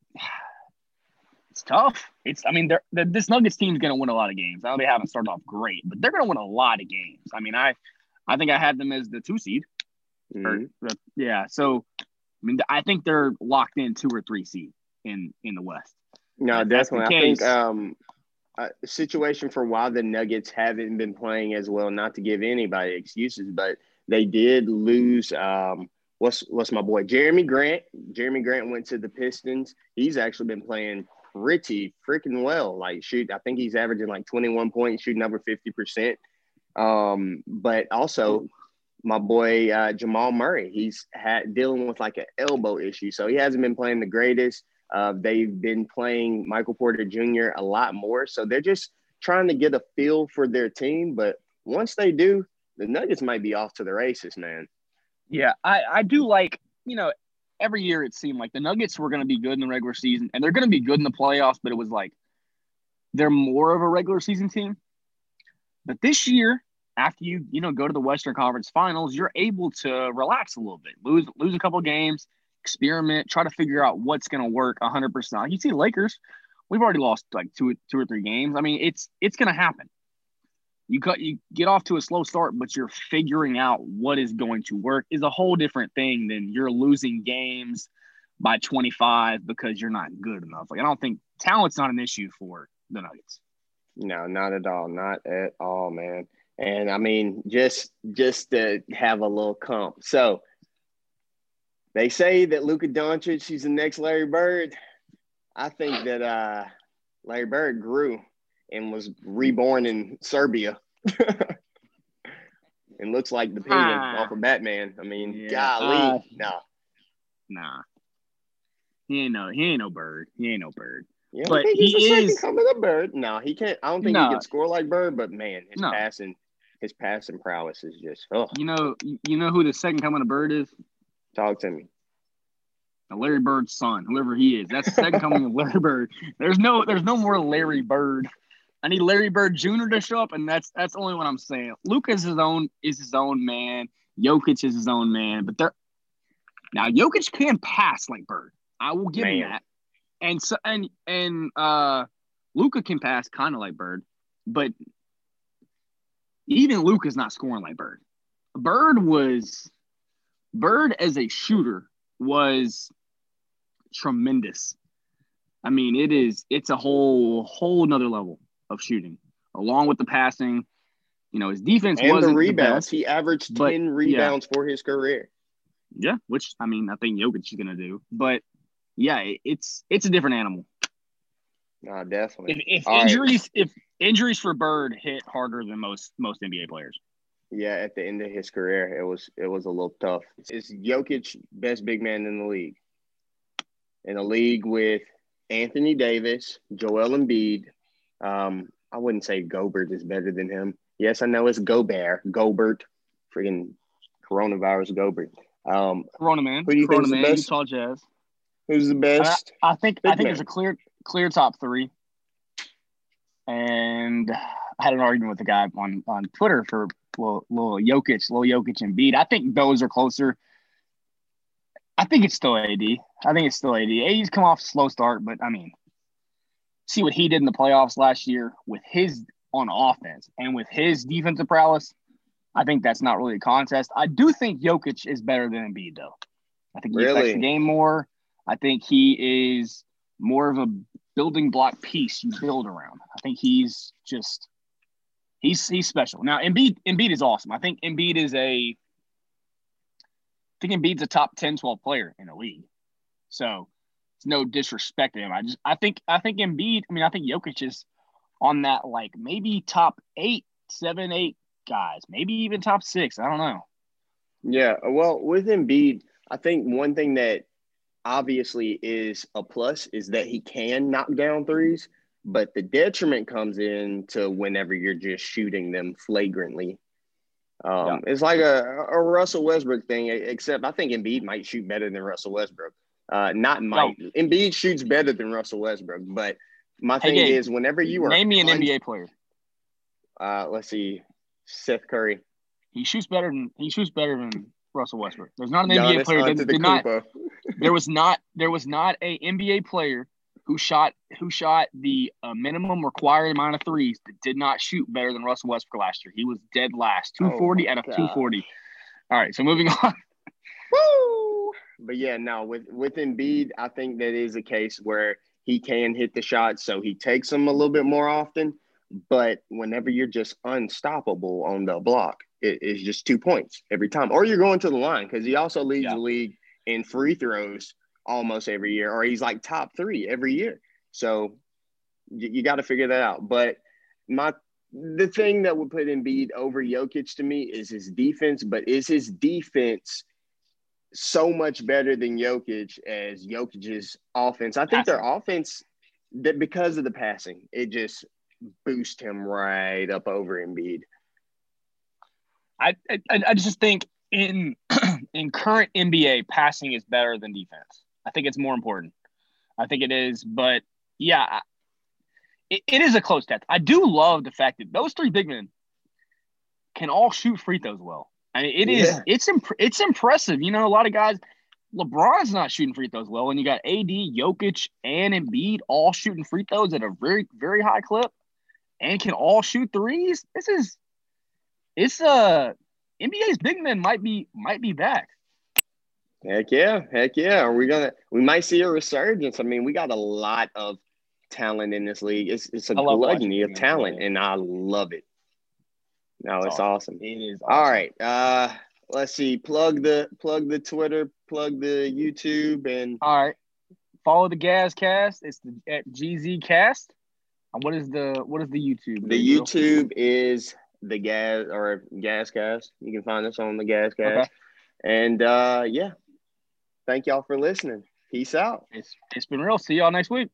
Speaker 2: it's tough. It's I mean, they're, they're, this Nuggets team is going to win a lot of games. I know they haven't started off great, but they're going to win a lot of games. I mean, I I think I had them as the two seed. Mm-hmm. Or, yeah, so I mean, I think they're locked in two or three seed in in the West.
Speaker 1: No, definitely. I think um, a situation for why the Nuggets haven't been playing as well. Not to give anybody excuses, but they did lose. Um, what's what's my boy Jerami Grant? Jerami Grant went to the Pistons. He's actually been playing pretty freaking well. Like shoot, I think he's averaging like 21 points, shooting over 50 percent. Um, but also my boy uh, Jamal Murray, he's had dealing with like an elbow issue, so he hasn't been playing the greatest. Uh, they've been playing Michael Porter Jr. a lot more. So they're just trying to get a feel for their team. But once they do, the Nuggets might be off to the races, man.
Speaker 2: Yeah, I, I do like, you know, every year it seemed like the Nuggets were going to be good in the regular season and they're going to be good in the playoffs, but it was like they're more of a regular season team. But this year, after you, you know, go to the Western Conference Finals, you're able to relax a little bit, lose lose a couple games, experiment, try to figure out what's going to work 100%. You see Lakers, we've already lost like two, two or three games. I mean, it's it's going to happen. You cut you get off to a slow start, but you're figuring out what is going to work is a whole different thing than you're losing games by 25 because you're not good enough. Like I don't think talent's not an issue for the Nuggets.
Speaker 1: No, not at all. Not at all, man. And I mean, just just to have a little comp. So they say that Luka Doncic, he's the next Larry Bird. I think that uh, Larry Bird grew and was reborn in Serbia. and looks like the penguin
Speaker 2: Ah.
Speaker 1: off of Batman. I mean,
Speaker 2: Yeah.
Speaker 1: golly,
Speaker 2: Uh,
Speaker 1: no.
Speaker 2: Nah. He ain't no he ain't no bird. He ain't no bird.
Speaker 1: Yeah,
Speaker 2: but
Speaker 1: I think he's
Speaker 2: he
Speaker 1: the second
Speaker 2: is-
Speaker 1: coming of Bird. No, he can't. I don't think
Speaker 2: No.
Speaker 1: he can score like Bird, but man, his
Speaker 2: No.
Speaker 1: passing, his passing prowess is just. Oh,
Speaker 2: You know you know who the second coming of bird is?
Speaker 1: talk to me.
Speaker 2: Larry Bird's son, whoever he is. That's the second coming of Larry Bird. There's no there's no more Larry Bird. I need Larry Bird Jr. to show up, and that's that's only what I'm saying. Luka's is his own is his own man. Jokic is his own man, but they're now Jokic can pass like Bird. I will give him that. And so and and uh Luka can pass kind of like Bird, but even Luka's not scoring like Bird. Bird was Bird as a shooter was tremendous. I mean, it is it's a whole whole nother level of shooting, along with the passing. You know, his defense
Speaker 1: And
Speaker 2: wasn't the
Speaker 1: rebounds.
Speaker 2: best.
Speaker 1: he averaged
Speaker 2: but,
Speaker 1: 10 rebounds for his career.
Speaker 2: Yeah, which I mean, I think Jokic is gonna do. But yeah, it- it's it's a different animal.
Speaker 1: No, definitely.
Speaker 2: If, if
Speaker 1: All right.
Speaker 2: injuries if injuries for Bird hit harder than most most NBA players.
Speaker 1: Yeah, at the end of his career, it was it was a little tough. Is Jokic best big man in the league? In a league with Anthony Davis, Joel Embiid. Um, I wouldn't say Gobert is better than him. Yes, I know it's Gobert, Gobert, freaking coronavirus Gobert. Um,
Speaker 2: Corona man,
Speaker 1: Who do you
Speaker 2: Corona
Speaker 1: think's the
Speaker 2: man,
Speaker 1: best?
Speaker 2: Utah Jazz.
Speaker 1: who's the best?
Speaker 2: I think
Speaker 1: Big
Speaker 2: I think
Speaker 1: man.
Speaker 2: there's a clear clear top three. And I had an argument with a guy on, on Twitter for little, little Jokic, little Jokic and Beat. I think those are closer. I think it's still AD. I think it's still AD. AD's come off slow start, but I mean, see what he did in the playoffs last year with his on offense and with his defensive prowess. I think that's not really a contest. I do think Jokic is better than Embiid, though. I think he affects
Speaker 1: Really?
Speaker 2: the game more. I think he is more of a building block piece you build around. I think he's just he's he's special. Now Embiid Embiid is awesome. I think Embiid is a I think Embiid's a top 10, 12 player in the league. So it's no disrespect to him. I just I think I think Embiid, I mean, I think Jokic is on that like maybe top eight, seven, eight guys, maybe even top six. I don't know.
Speaker 1: Yeah, well, with Embiid, I think one thing that obviously is a plus is that he can knock down threes, but the detriment comes in to whenever you're just shooting them flagrantly. Um, It's like a, a Russell Westbrook thing, except I think Embiid might shoot better than Russell Westbrook. Uh, not might. Embiid shoots better than Russell Westbrook, but my
Speaker 2: Hey,
Speaker 1: thing
Speaker 2: Gabe,
Speaker 1: is whenever you are
Speaker 2: Name me an NBA player.
Speaker 1: Uh, let's see, Seth Curry.
Speaker 2: He shoots better than he shoots better than Russell Westbrook. There's not an NBA player that did not there was not there was not a NBA player who shot who shot the uh, minimum required amount of threes that did not shoot better than Russell Westbrook last year. He was dead last,
Speaker 1: Oh
Speaker 2: 240
Speaker 1: my
Speaker 2: out of
Speaker 1: God.
Speaker 2: 240. All right, so moving on.
Speaker 1: Woo! But yeah, no, with with Embiid, I think that is a case where he can hit the shot, so he takes them a little bit more often. But whenever you're just unstoppable on the block, it is just two points every time, or you're going to the line because he also leads
Speaker 2: Yeah.
Speaker 1: the league in free throws almost every year, or he's like top three every year. So you, you got to figure that out. But my the thing that would put Embiid over Jokic to me is his defense, but is his defense so much better than Jokic as Jokic's offense? I think their offense that because of the passing, it just boosts him right up over Embiid.
Speaker 2: I, I I just think in in current NBA, passing is better than defense. I think it's more important. I think it is, but yeah, it, it is a close test. I do love the fact that those three big men can all shoot free throws well. I mean, it is
Speaker 1: Yeah.
Speaker 2: it's imp- it's impressive. You know, a lot of guys. LeBron's not shooting free throws well, and you got AD, Jokic, and Embiid all shooting free throws at a very very high clip, and can all shoot threes. This is it's uh NBA's big men might be might be back.
Speaker 1: Heck yeah, heck yeah. Are we gonna we might see a resurgence? I mean, we got a lot of talent in this league. It's it's a gluttony of talent, and I love it. No,
Speaker 2: It's
Speaker 1: it's awesome.
Speaker 2: It is
Speaker 1: All right. Uh let's see. Plug the plug the Twitter, plug the YouTube, and
Speaker 2: All right. Follow the Gas Cast. It's the at GZ Cast. And what is the what is the YouTube?
Speaker 1: the YouTube is the gas or GaZcast. You can find us on the GaZcast.
Speaker 2: Okay.
Speaker 1: And uh, yeah, thank y'all for listening. Peace out.
Speaker 2: It's, it's been real. See y'all next week.